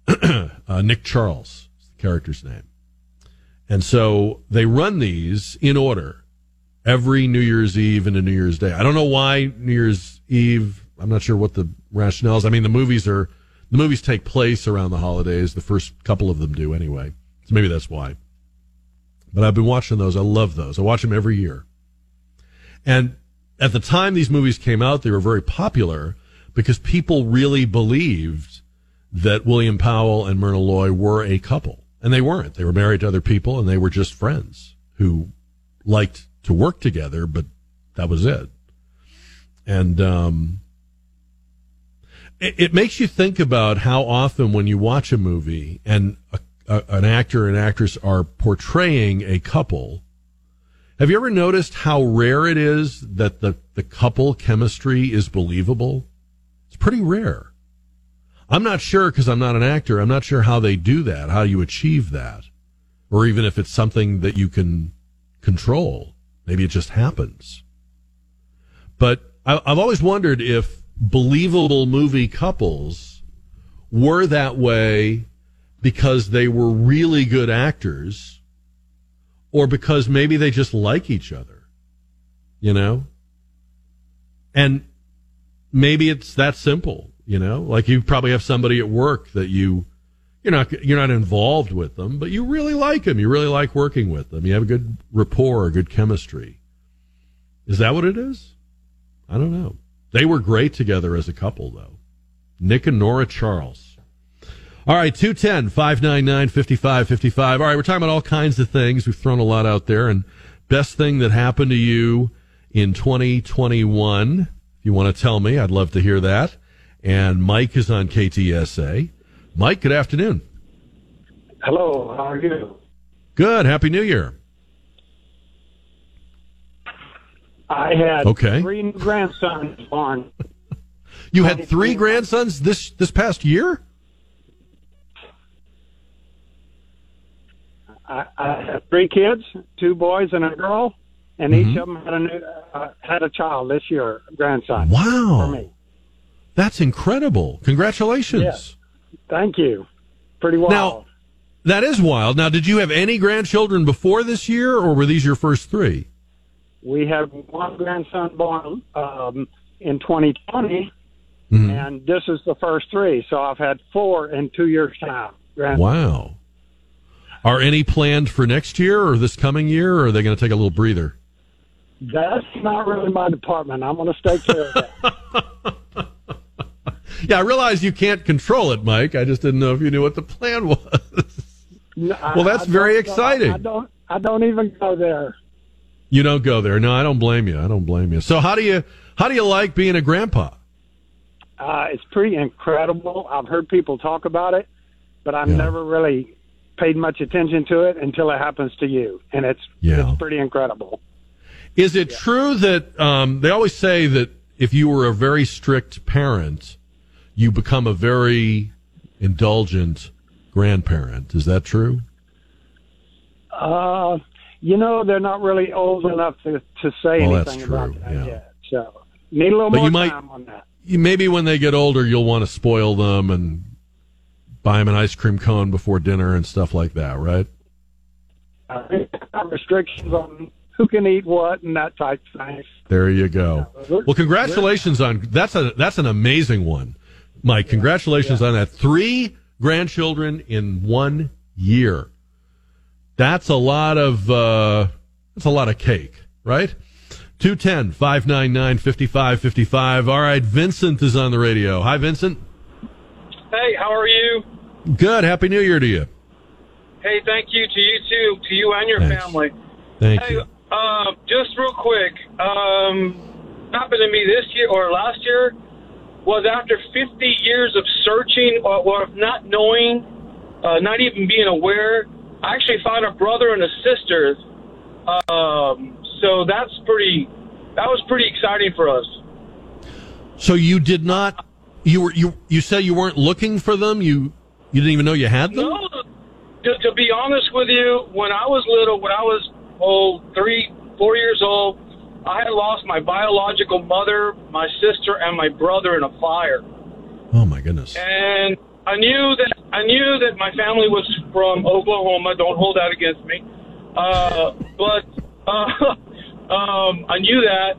uh, Nick Charles, is the character's name. And so they run these in order every New Year's Eve and a New Year's Day. I don't know why New Year's Eve. I'm not sure what the rationale is. I mean, the movies are the movies take place around the holidays. The first couple of them do anyway. So maybe that's why. But I've been watching those. I love those. I watch them every year. And at the time these movies came out, they were very popular because people really believed that William Powell and Myrna Loy were a couple. And they weren't. They were married to other people and they were just friends who liked to work together, but that was it. And um, it, it, makes you think about how often when you watch a movie and a, a, an actor and actress are portraying a couple, have you ever noticed how rare it is that the, the couple chemistry is believable? It's pretty rare. I'm not sure because I'm not an actor. I'm not sure how they do that, how you achieve that, or even if it's something that you can control. Maybe it just happens. But I, I've always wondered if believable movie couples were that way because they were really good actors or because maybe they just like each other, you know? And maybe it's that simple, you know? Like you probably have somebody at work that you you're not you're not involved with them, but you really like them. You really like working with them. You have a good rapport, a good chemistry. Is that what it is? I don't know. They were great together as a couple, though. Nick and Nora Charles. All right, 210 599 5555. All right, we're talking about all kinds of things. We've thrown a lot out there. And best thing that happened to you in 2021, if you want to tell me, I'd love to hear that. And Mike is on KTSA. Mike, good afternoon. Hello, how are you? Good. Happy New Year. I had okay. three grandsons born. you had three grandsons this this past year? I, I had three kids, two boys and a girl, and mm-hmm. each of them had a new, uh, had a child this year, grandson. Wow, that's incredible! Congratulations. Yes. Thank you. Pretty wild. Now, that is wild. Now, did you have any grandchildren before this year, or were these your first three? We had one grandson born um, in 2020, mm-hmm. and this is the first three. So I've had four in two years' time. Wow. Are any planned for next year or this coming year, or are they going to take a little breather? That's not really my department. I'm going to stay care of that. Yeah, I realize you can't control it, Mike. I just didn't know if you knew what the plan was. No, I- Well, that's very exciting. I don't. I don't even go there. You don't go there. No, I don't blame you. I don't blame you. So how do you how do you like being a grandpa? Uh, it's pretty incredible. I've heard people talk about it, but I've Yeah. never really paid much attention to it until it happens to you, and it's Yeah. it's pretty incredible. Is it true that um, they always say that if you were a very strict parent, you become a very indulgent grandparent? Is that true? Uh, you know, they're not really old enough to to say Well, anything about that yeah. yet. So need a little But more you might- time on that. You, maybe when they get older, you'll want to spoil them and buy him an ice cream cone before dinner and stuff like that, right? Uh, restrictions on who can eat what and that type of thing. There you go. Well, congratulations on that's a that's an amazing one, Mike. Congratulations on that. Three grandchildren in one year. That's a lot of uh, that's a lot of cake, right? 210 599 5555. All right, Vincent is on the radio. Hi, Vincent. Hey, how are you? Good. Happy New Year to you. Hey, thank you to you too, to you and your Thanks. family. Thank Hey, you. uh, just real quick, um, happened to me this year or last year was after 50 years of searching or, or not knowing, uh, not even being aware. I actually found a brother and a sister. Um, so that's pretty. That was pretty exciting for us. So you did not you were you you said you weren't looking for them? You you didn't even know you had them? No, to, to be honest with you, when I was little, when I was oh three, four years old, I had lost my biological mother, my sister, and my brother in a fire, Oh my goodness. and I knew that I knew that my family was from Oklahoma. Don't hold that against me, uh, but uh, um, I knew that,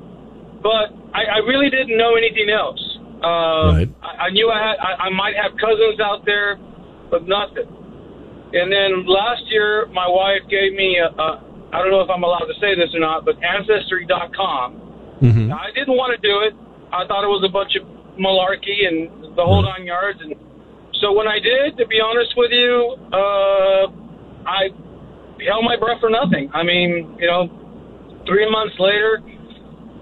but I, I really didn't know anything else. Uh, Right. I, I knew I had I, I might have cousins out there, but nothing. And then last year, my wife gave me a, a I don't know if I'm allowed to say this or not, but Ancestry.com. Mhm. I didn't want to do it. I thought it was a bunch of malarkey and the whole nine yards. And so when I did, to be honest with you, uh, I held my breath for nothing. I mean, you know, three months later,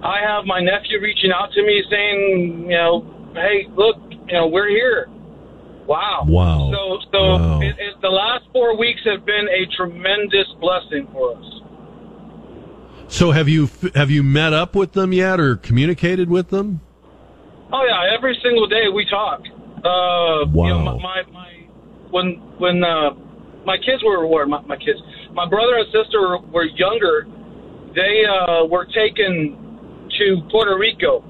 I have my nephew reaching out to me saying, you know, hey, look, you know, we're here. Wow. Wow. So, so Wow. It, it, the last four weeks have been a tremendous blessing for us. So have you have you met up with them yet or communicated with them? Oh yeah, every single day we talk. Uh, You know, Wow. my, my my when when uh, my kids were were my, my kids, my brother and sister were, were younger. They uh, were taken to Puerto Rico,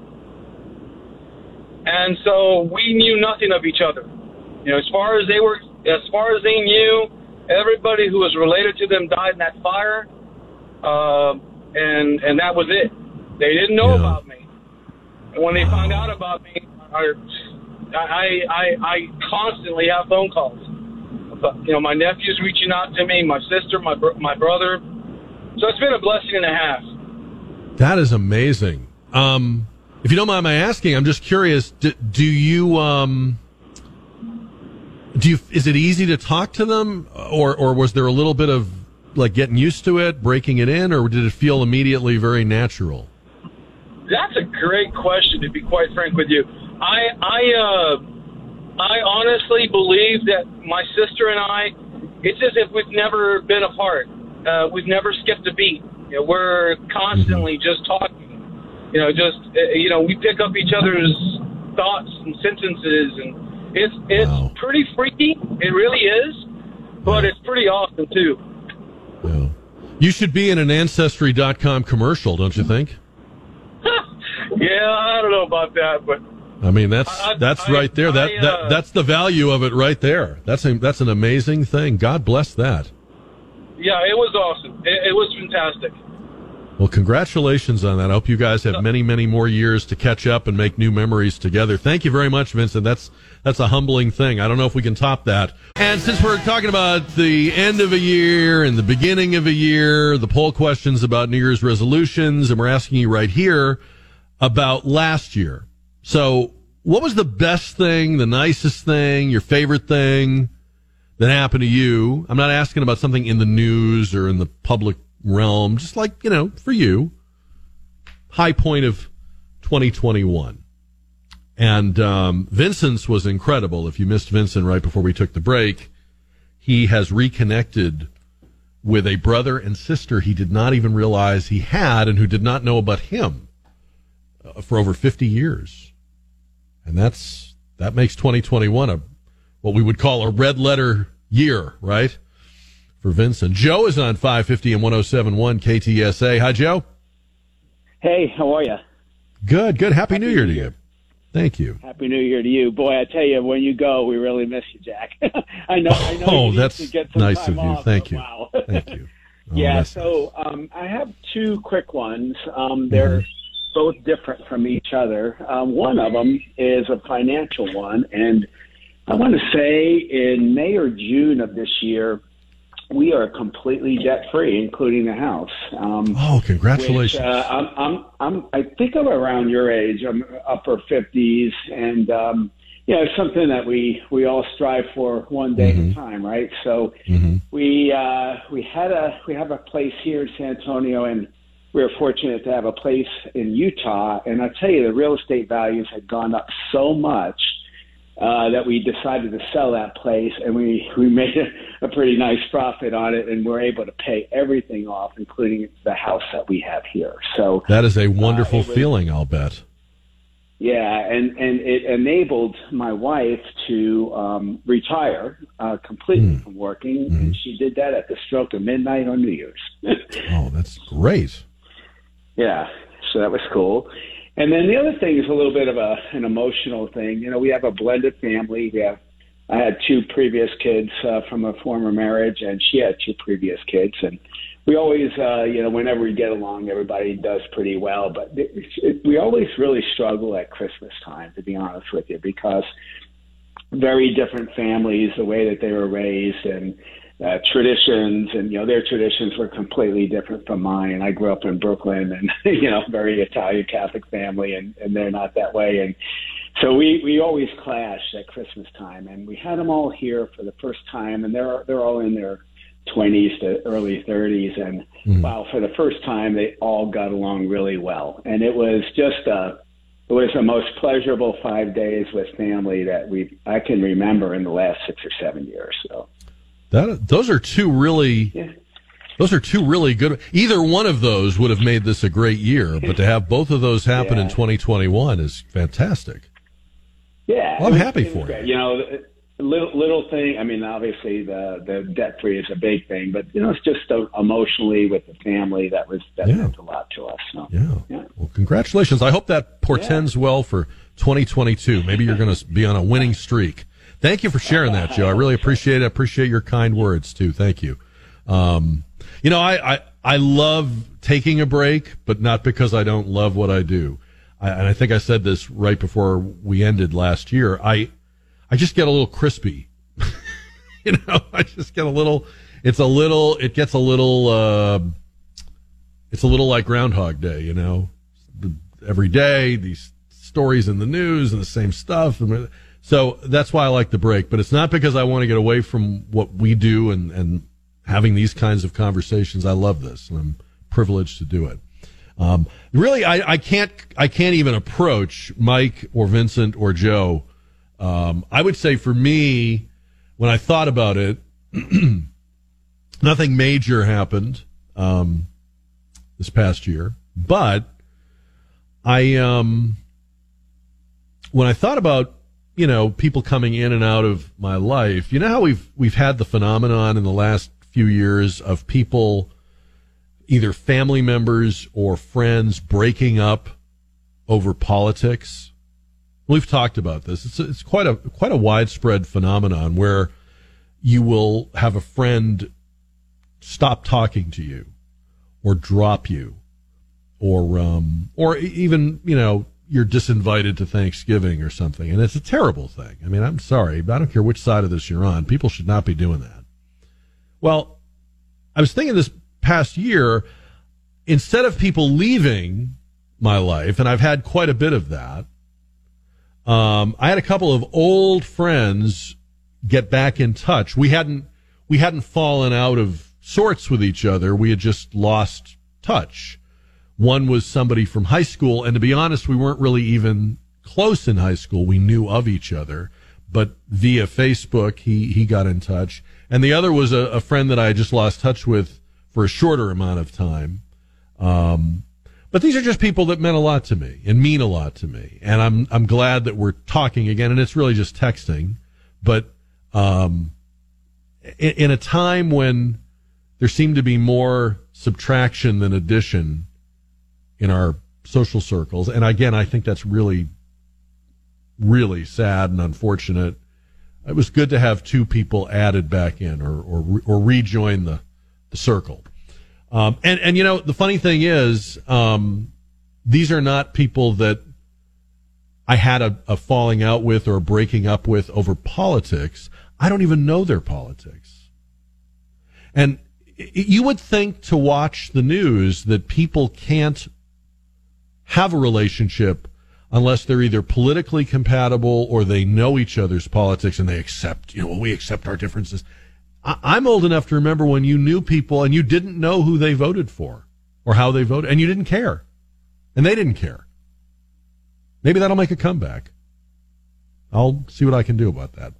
and so we knew nothing of each other. You know, as far as they were, as far as they knew, everybody who was related to them died in that fire, uh, and and that was it. They didn't know Yeah. about me. And when they found out about me, I, I, I, I constantly have phone calls. But, you know, my nephew's reaching out to me, my sister, my br- my brother. So it's been a blessing and a half. That is amazing. Um, if you don't mind my asking, I'm just curious. Do, do you um, do you is it easy to talk to them, or or was there a little bit of like getting used to it, breaking it in, or did it feel immediately very natural? That's a great question, to be quite frank with you. I I uh, I honestly believe that my sister and I, it's as if we've never been apart. Uh, we've never skipped a beat. You know, we're constantly just talking. You know, just uh, you know, we pick up each other's thoughts and sentences, and it's it's Wow. pretty freaky. It really is, but it's pretty awesome too. Yeah. You should be in an Ancestry.com commercial, don't you think? Yeah, I don't know about that, but I mean, that's I- that's I- right there. That I, that uh, that's the value of it right there. That's a, that's an amazing thing. God bless that. yeah, it was awesome. It, it was fantastic. Well, congratulations on that. I hope you guys have many, many more years to catch up and make new memories together. Thank you very much, Vincent. That's that's a humbling thing. I don't know if we can top that. And since we're talking about the end of a year and the beginning of a year, the poll questions about New Year's resolutions, and we're asking you right here about last year. So, what was the best thing, the nicest thing, your favorite thing that happened to you? I'm not asking about something in the news or in the public realm, just like, you know, for you, high point of 2021. And um, Vincent's was incredible. If you missed Vincent right before we took the break, he has reconnected with a brother and sister he did not even realize he had and who did not know about him uh, for over 50 years. And that's that makes 2021 a what we would call a red letter year, right? For Vincent. Joe is on 550 and 1071 KTSA. Hi, Joe. Hey, how are you? Good, good. Happy, Happy New Year to you. Thank you. Happy New Year to you, boy. I tell you, when you go, we really miss you, Jack. I know. I know oh, that's nice of you. Off, Thank you. Wow. Thank you. Oh, yeah. So um, I have two quick ones. Um, they're mm-hmm. both different from each other. Um, one of them is a financial one, and I want to say in May or June of this year, we are completely debt free, including the house. Um, oh, congratulations! Which, uh, I'm, I'm, I'm, I think I'm around your age. I'm upper fifties, and um, yeah, it's something that we we all strive for one day mm-hmm. at a mm-hmm. time, right? So mm-hmm. we uh, we had a we have a place here in San Antonio, and we were fortunate to have a place in Utah. And I tell you, the real estate values had gone up so much uh, that we decided to sell that place, and we we made a, a pretty nice profit on it, and we're able to pay everything off, including the house that we have here. So that is a wonderful uh, was, feeling, I'll bet. Yeah, and and it enabled my wife to um, retire uh, completely mm. from working, mm. and she did that at the stroke of midnight on New Year's. oh, that's great. Yeah, so that was cool. And then the other thing is a little bit of a an emotional thing. You know, we have a blended family. We have I had two previous kids uh, from a former marriage, and she had two previous kids, and we always, uh, you know, whenever we get along, everybody does pretty well. But it, it, we always really struggle at Christmas time, to be honest with you, because very different families, the way that they were raised, and uh, traditions, and you know their traditions were completely different from mine. I grew up in Brooklyn, and you know, very Italian Catholic family, and and they're not that way. And so we we always clashed at Christmas time, and we had them all here for the first time, and they're they're all in their 20s to early 30s, and mm. wow, for the first time they all got along really well, and it was just a it was the most pleasurable five days with family that we I can remember in the last six or seven years. So. That those are two really yeah. those are two really good. Either one of those would have made this a great year, but to have both of those happen yeah. in 2021 is fantastic. Yeah, well, I'm happy for you. You know, little little thing. I mean, obviously the the debt free is a big thing, but you know, it's just uh, emotionally with the family that was that yeah. meant a lot to us. So, yeah. yeah. Well, congratulations. I hope that portends well for 2022. Maybe you're going to be on a winning streak. Thank you for sharing that, Joe. I really appreciate it. I appreciate your kind words too. Thank you. Um, you know, I, I, I love taking a break, but not because I don't love what I do. I, and I think I said this right before we ended last year. I, I just get a little crispy. you know, I just get a little, it's a little, it gets a little, uh, it's a little like Groundhog Day, you know, every day, these stories in the news and the same stuff. And so that's why I like the break, but it's not because I want to get away from what we do and, and having these kinds of conversations. I love this and I'm privileged to do it. Um, really, I, I can't, I can't even approach Mike or Vincent or Joe. Um, I would say for me, when I thought about it, nothing major happened, um, this past year, but I, um, when I thought about you know, people coming in and out of my life. You know how we've we've had the phenomenon in the last few years of people either family members or friends breaking up over politics. We've talked about this. It's it's quite a quite a widespread phenomenon where you will have a friend stop talking to you or drop you or um or even, you know, you're disinvited to Thanksgiving or something. And it's a terrible thing. I mean, I'm sorry. But I don't care which side of this you're on. People should not be doing that. Well, I was thinking this past year, instead of people leaving my life, and I've had quite a bit of that, um, I had a couple of old friends get back in touch. We hadn't we hadn't fallen out of sorts with each other. We had just lost touch. One was somebody from high school, and to be honest, we weren't really even close in high school. We knew of each other, but via Facebook, he he got in touch. And the other was a, a friend that I just lost touch with for a shorter amount of time. Um, but these are just people that meant a lot to me and mean a lot to me. And I'm, I'm glad that we're talking again. And it's really just texting. But, um, in, in a time when there seemed to be more subtraction than addition in our social circles. And again, I think that's really, really sad and unfortunate. It was good to have two people added back in or, or, or rejoin the, the circle. Um, and, and, you know, the funny thing is, um, these are not people that I had a, a falling out with or breaking up with over politics. I don't even know their politics. And you would think to watch the news that people can't have a relationship unless they're either politically compatible or they know each other's politics and they accept, you know, we accept our differences. I'm old enough to remember when you knew people and you didn't know who they voted for or how they voted and you didn't care. And they didn't care. Maybe that'll make a comeback. I'll see what I can do about that.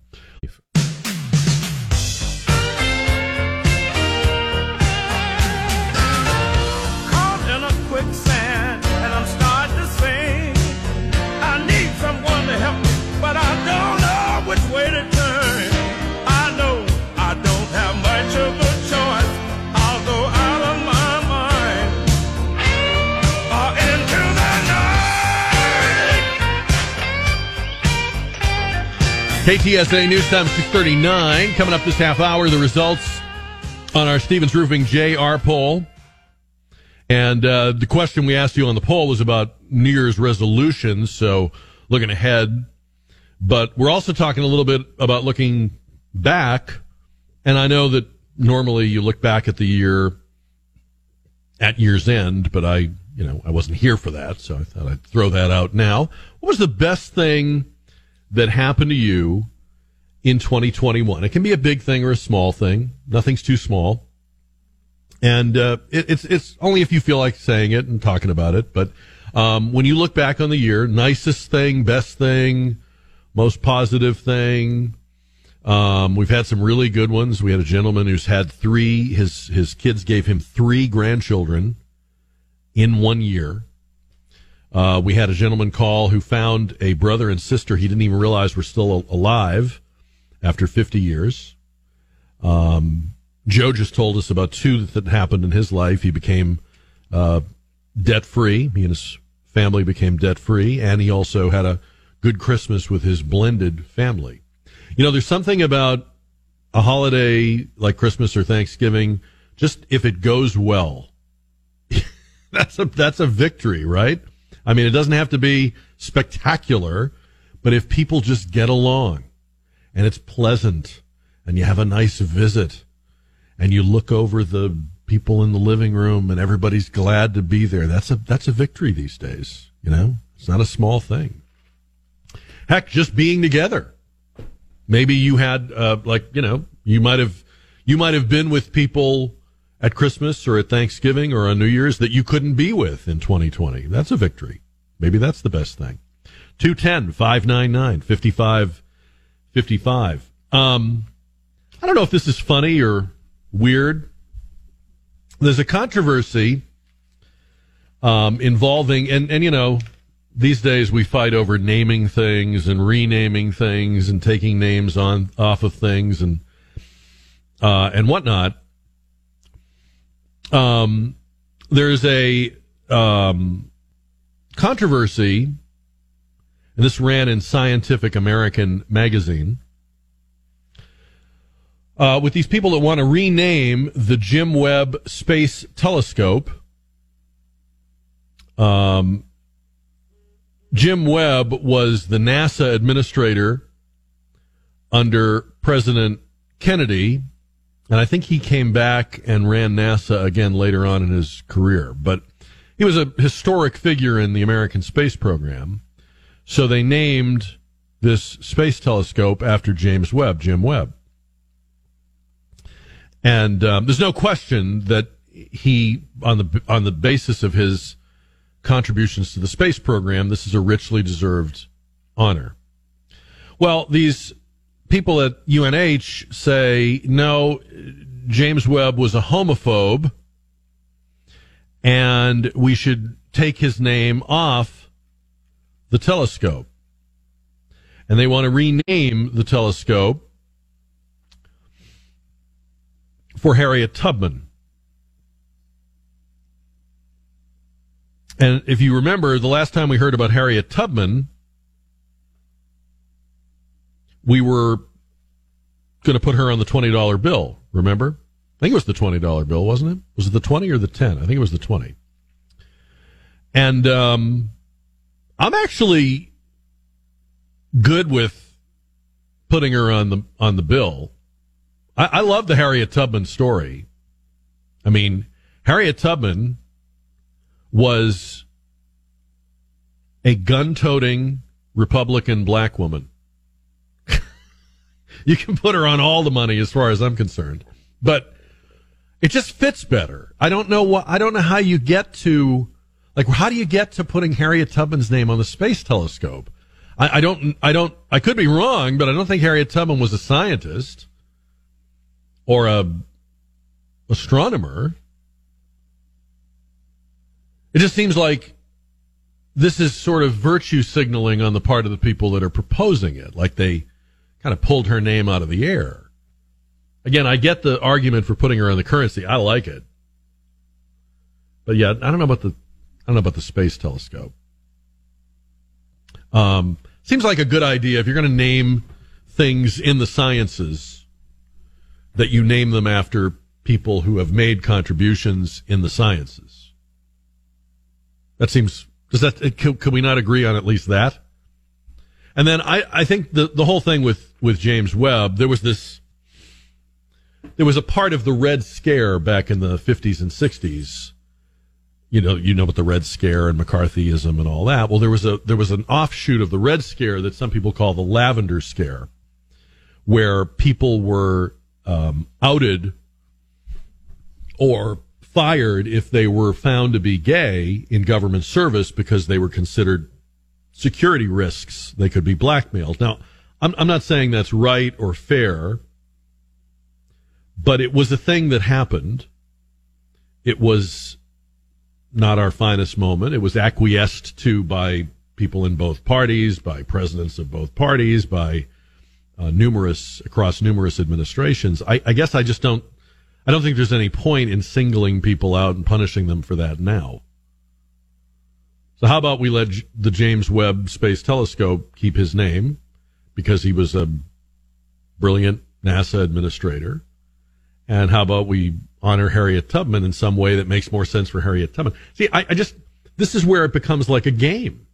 KTSA News Time 639. Coming up this half hour, the results on our Stevens Roofing JR poll. And uh, the question we asked you on the poll was about New Year's resolutions, so looking ahead. But we're also talking a little bit about looking back. And I know that normally you look back at the year at year's end, but I, you know, I wasn't here for that, so I thought I'd throw that out now. What was the best thing that happened to you in 2021. It can be a big thing or a small thing. Nothing's too small. And uh, it, it's it's only if you feel like saying it and talking about it. But um, when you look back on the year, nicest thing, best thing, most positive thing. Um, we've had some really good ones. We had a gentleman who's had three. His his kids gave him three grandchildren in one year. Uh, we had a gentleman call who found a brother and sister he didn't even realize were still alive after 50 years. Um, Joe just told us about two that happened in his life. He became uh, debt free. He and his family became debt free, and he also had a good Christmas with his blended family. You know, there's something about a holiday like Christmas or Thanksgiving, just if it goes well, that's a that's a victory, right? I mean, it doesn't have to be spectacular, but if people just get along and it's pleasant and you have a nice visit and you look over the people in the living room and everybody's glad to be there, that's a, that's a victory these days. You know, it's not a small thing. Heck, just being together. Maybe you had, uh, like, you know, you might have, you might have been with people at Christmas or at Thanksgiving or on New Year's that you couldn't be with in 2020. That's a victory. Maybe that's the best thing. 210 599 5555. Um, I don't know if this is funny or weird. There's a controversy um, involving, and, and you know, these days we fight over naming things and renaming things and taking names on off of things and uh, and whatnot. Um, there's a um, controversy, and this ran in Scientific American magazine, uh, with these people that want to rename the Jim Webb Space Telescope. Um, Jim Webb was the NASA administrator under President Kennedy and I think he came back and ran NASA again later on in his career. But he was a historic figure in the American space program. So they named this space telescope after James Webb, Jim Webb. And um, there's no question that he, on the on the basis of his contributions to the space program, this is a richly deserved honor. Well, these people at UNH say no. James Webb was a homophobe, and we should take his name off the telescope. And they want to rename the telescope for Harriet Tubman. And if you remember, the last time we heard about Harriet Tubman, we were going to put her on the $20 bill, remember? I think it was the $20 bill, wasn't it? Was it the 20 or the 10? I think it was the 20. And um, I'm actually good with putting her on the on the bill I, I love the Harriet Tubman story. I mean, Harriet Tubman was a gun toting Republican black woman. You can put her on all the money as far as I'm concerned, but it just fits better. I don't know what, I don't know how you get to, like, how do you get to putting Harriet Tubman's name on the space telescope? I, I don't, I don't, I could be wrong, but I don't think Harriet Tubman was a scientist or a astronomer. It just seems like this is sort of virtue signaling on the part of the people that are proposing it, like they kind of pulled her name out of the air. Again, I get the argument for putting her on the currency. I like it. But yeah, I don't know about the I don't know about the space telescope. Um, seems like a good idea if you're going to name things in the sciences that you name them after people who have made contributions in the sciences. That seems, does that, can, can we not agree on at least that? And then I, I think the, the whole thing with, with James Webb, there was this, there was a part of the Red Scare back in the 50s and 60s. You know, you know about the Red Scare and McCarthyism and all that. Well, there was a, there was an offshoot of the Red Scare that some people call the Lavender Scare, where people were um, outed or fired if they were found to be gay in government service because they were considered security risks. They could be blackmailed. Now, I'm, I'm not saying that's right or fair, but it was a thing that happened. It was not our finest moment. It was acquiesced to by people in both parties, by presidents of both parties, by uh, numerous across numerous administrations. I, I guess I just don't. I don't think there's any point in singling people out and punishing them for that now. So how about we let the James Webb Space Telescope keep his name because he was a brilliant NASA administrator? And how about we honor Harriet Tubman in some way that makes more sense for Harriet Tubman? See, I, I just, this is where it becomes like a game.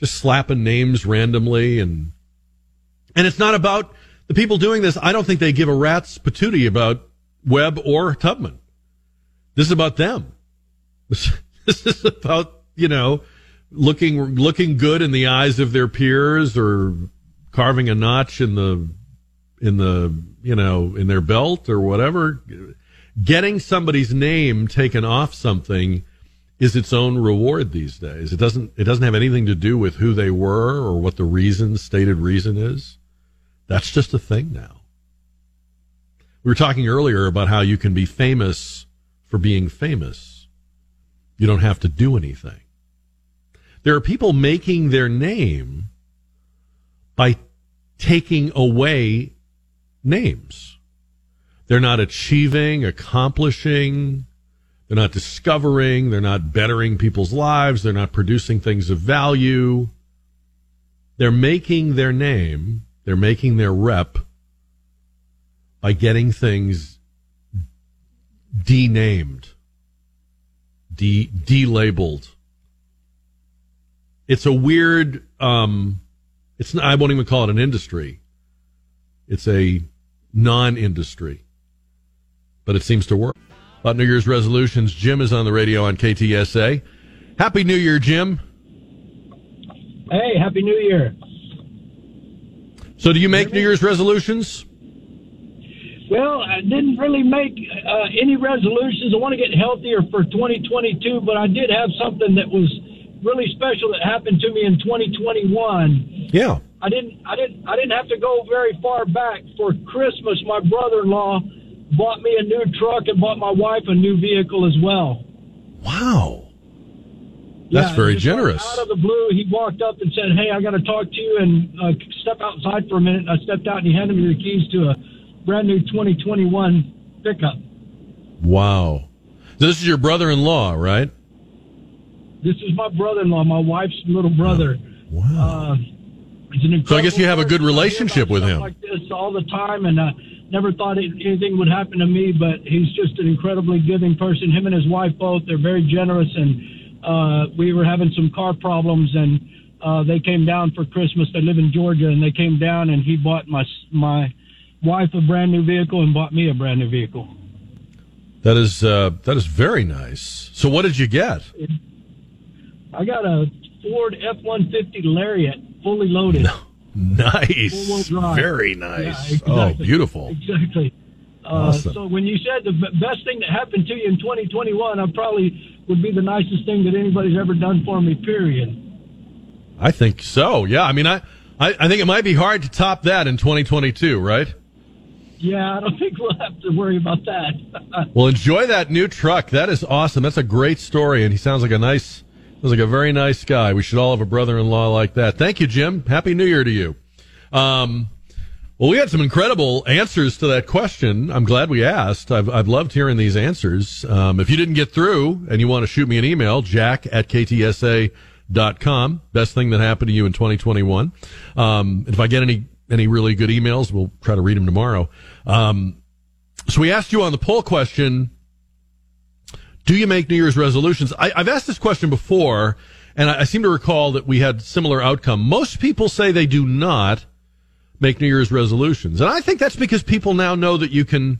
Just slapping names randomly and and it's not about the people doing this. I don't think they give a rat's patootie about Webb or Tubman. This is about them. This, this is about, you know, looking, looking good in the eyes of their peers or carving a notch in the, in the, you know, in their belt or whatever. Getting somebody's name taken off something is its own reward these days. It doesn't, it doesn't have anything to do with who they were or what the reason, stated reason is. That's just a thing now. We were talking earlier about how you can be famous for being famous. You don't have to do anything. There are people making their name by taking away names. They're not achieving, accomplishing, they're not discovering, they're not bettering people's lives, they're not producing things of value. They're making their name they're making their rep by getting things denamed, de delabeled. It's a weird. Um, it's not, I won't even call it an industry. It's a non-industry, but it seems to work. About New Year's resolutions, Jim is on the radio on KTSA. Happy New Year, Jim. Hey, Happy New Year. So, do you make New Year's resolutions? Well, I didn't really make uh, any resolutions. I want to get healthier for 2022, but I did have something that was really special that happened to me in 2021. Yeah. I didn't I didn't I didn't have to go very far back for Christmas. My brother-in-law bought me a new truck and bought my wife a new vehicle as well. Wow. That's Yeah, very generous. Out of the blue, he walked up and said, "Hey, I got to talk to you and uh, step outside for a minute." And I stepped out and he handed me the keys to a brand new 2021 pickup. Wow. This is your brother-in-law, right? This is my brother-in-law, my wife's little brother. Wow. Uh, So I guess you have a good incredible person. I hear relationship with him. Like this all the time, and uh, never thought it, anything would happen to me. But he's just an incredibly giving person. Him and his wife both. They're very generous, and uh, we were having some car problems, and uh, they came down for Christmas. They live in Georgia, and they came down, and he bought my my wife a brand new vehicle and bought me a brand new vehicle. That is uh, that is very nice. So, what did you get? I got a Ford F one fifty Lariat, fully loaded. Nice. Four-wheel drive. Very Yeah, nice. exactly. Oh, beautiful. Exactly. Uh, Awesome. So when you said the best thing that happened to you in 2021, I probably would be the nicest thing that anybody's ever done for me. Period. I think so. Yeah. I mean, I, I, I think it might be hard to top that in 2022, right? Yeah, I don't think we'll have to worry about that. Well, enjoy that new truck. That is awesome. That's a great story, and he sounds like a nice, sounds like a very nice guy. We should all have a brother-in-law like that. Thank you, Jim. Happy New Year to you. Um, well, we had some incredible answers to that question. I'm glad we asked. I've, I've loved hearing these answers. Um, if you didn't get through and you want to shoot me an email, jack at ktsa.com. Best thing that happened to you in 2021. Um, if I get any, any really good emails, we'll try to read them tomorrow. Um, so we asked you on the poll question, do you make New Year's resolutions? I, I've asked this question before, and I, I seem to recall that we had similar outcome. Most people say they do not make New Year's resolutions, and I think that's because people now know that you can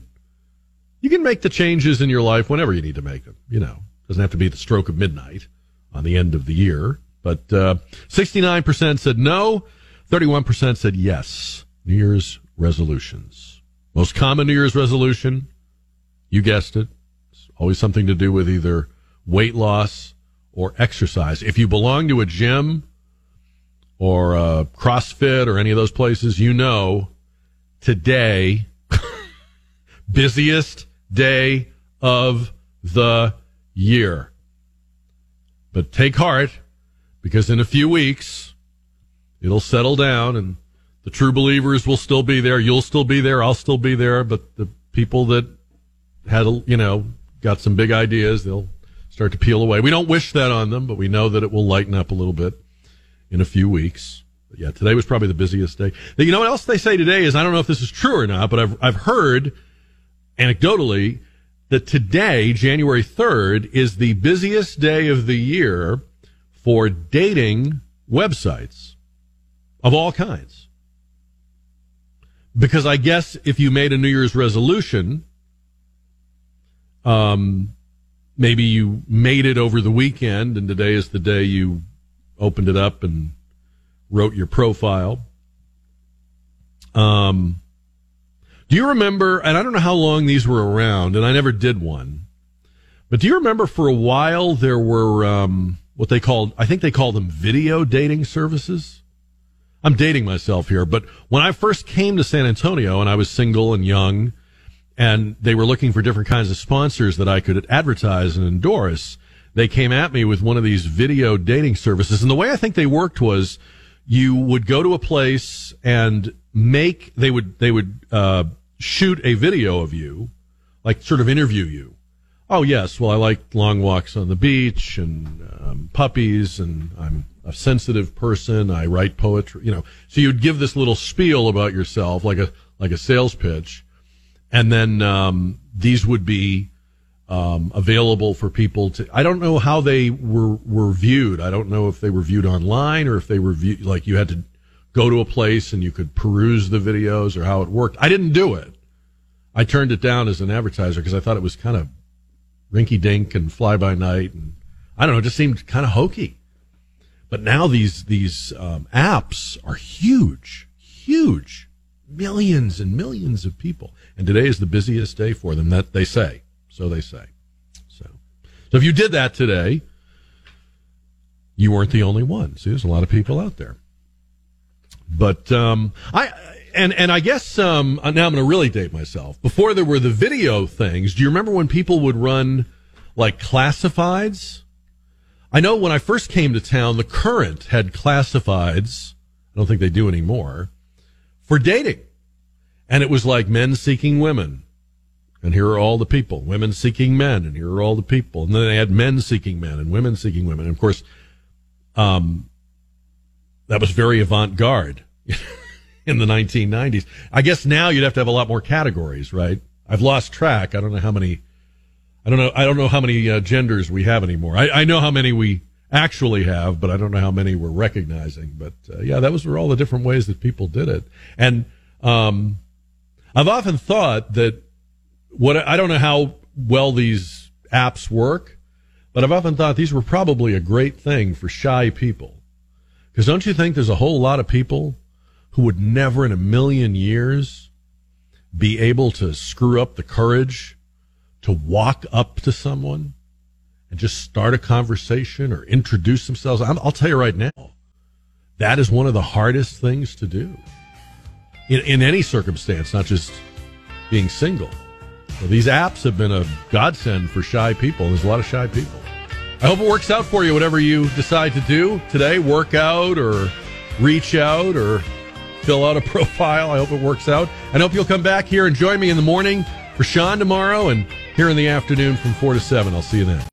you can make the changes in your life whenever you need to make them. You know, doesn't have to be the stroke of midnight on the end of the year. But uh, sixty-nine percent said no, thirty-one percent said yes. New Year's resolutions. Most common New Year's resolution, you guessed it, always something to do with either weight loss or exercise. If you belong to a gym or uh, CrossFit or any of those places, you know today, busiest day of the year. But take heart because in a few weeks, it'll settle down and the true believers will still be there. You'll still be there. I'll still be there. But the people that had, you know, got some big ideas, they'll start to peel away. We don't wish that on them, but we know that it will lighten up a little bit in a few weeks. But yeah, today was probably the busiest day. You know what else they say today is I don't know if this is true or not, but I've I've heard anecdotally that today, January 3rd, is the busiest day of the year for dating websites of all kinds. Because I guess if you made a New Year's resolution, um, maybe you made it over the weekend and today is the day you opened it up and wrote your profile. Um, do you remember, and I don't know how long these were around, and I never did one, but do you remember for a while there were um, what they called, I think they called them video dating services? I'm dating myself here, but when I first came to San Antonio and I was single and young, and they were looking for different kinds of sponsors that I could advertise and endorse, they came at me with one of these video dating services. And the way I think they worked was you would go to a place and make, they would, they would, uh, shoot a video of you, like sort of interview you. Oh yes, well I like long walks on the beach and um, puppies, and I'm a sensitive person. I write poetry, you know. So you'd give this little spiel about yourself, like a like a sales pitch, and then um, these would be um, available for people to. I don't know how they were were viewed. I don't know if they were viewed online or if they were viewed like you had to go to a place and you could peruse the videos or how it worked. I didn't do it. I turned it down as an advertiser because I thought it was kind of rinky dink and fly by night and I don't know, it just seemed kind of hokey. But now these these um, apps are huge, huge, millions and millions of people. And today is the busiest day for them. That they say. So they say. So, so if you did that today, you weren't the only one. See, there's a lot of people out there. But um, I and and I guess um, now I'm going to really date myself. Before there were the video things, do you remember when people would run like classifieds? I know when I first came to town, the Current had classifieds. I don't think they do anymore for dating, and it was like men seeking women, and here are all the people. Women seeking men, and here are all the people. And then they had men seeking men and women seeking women. And of course, um, that was very avant garde in the 1990s. I guess now you'd have to have a lot more categories, right? I've lost track. I don't know how many. I don't know. I don't know how many uh, genders we have anymore. I, I, know how many we actually have, but I don't know how many we're recognizing. But uh, yeah, that was were all the different ways that people did it. And um, I've often thought that what I don't know how well these apps work, but I've often thought these were probably a great thing for shy people. Because don't you think there's a whole lot of people who would never in a million years be able to screw up the courage to walk up to someone and just start a conversation or introduce themselves. i will tell you right now, that is one of the hardest things to do in, in any circumstance, not just being single. These apps have been a godsend for shy people. There's a lot of shy people. I hope it works out for you, whatever you decide to do today, work out or reach out or fill out a profile. I hope it works out. And hope you'll come back here and join me in the morning for Sean tomorrow and here in the afternoon from 4 to 7. I'll see you then.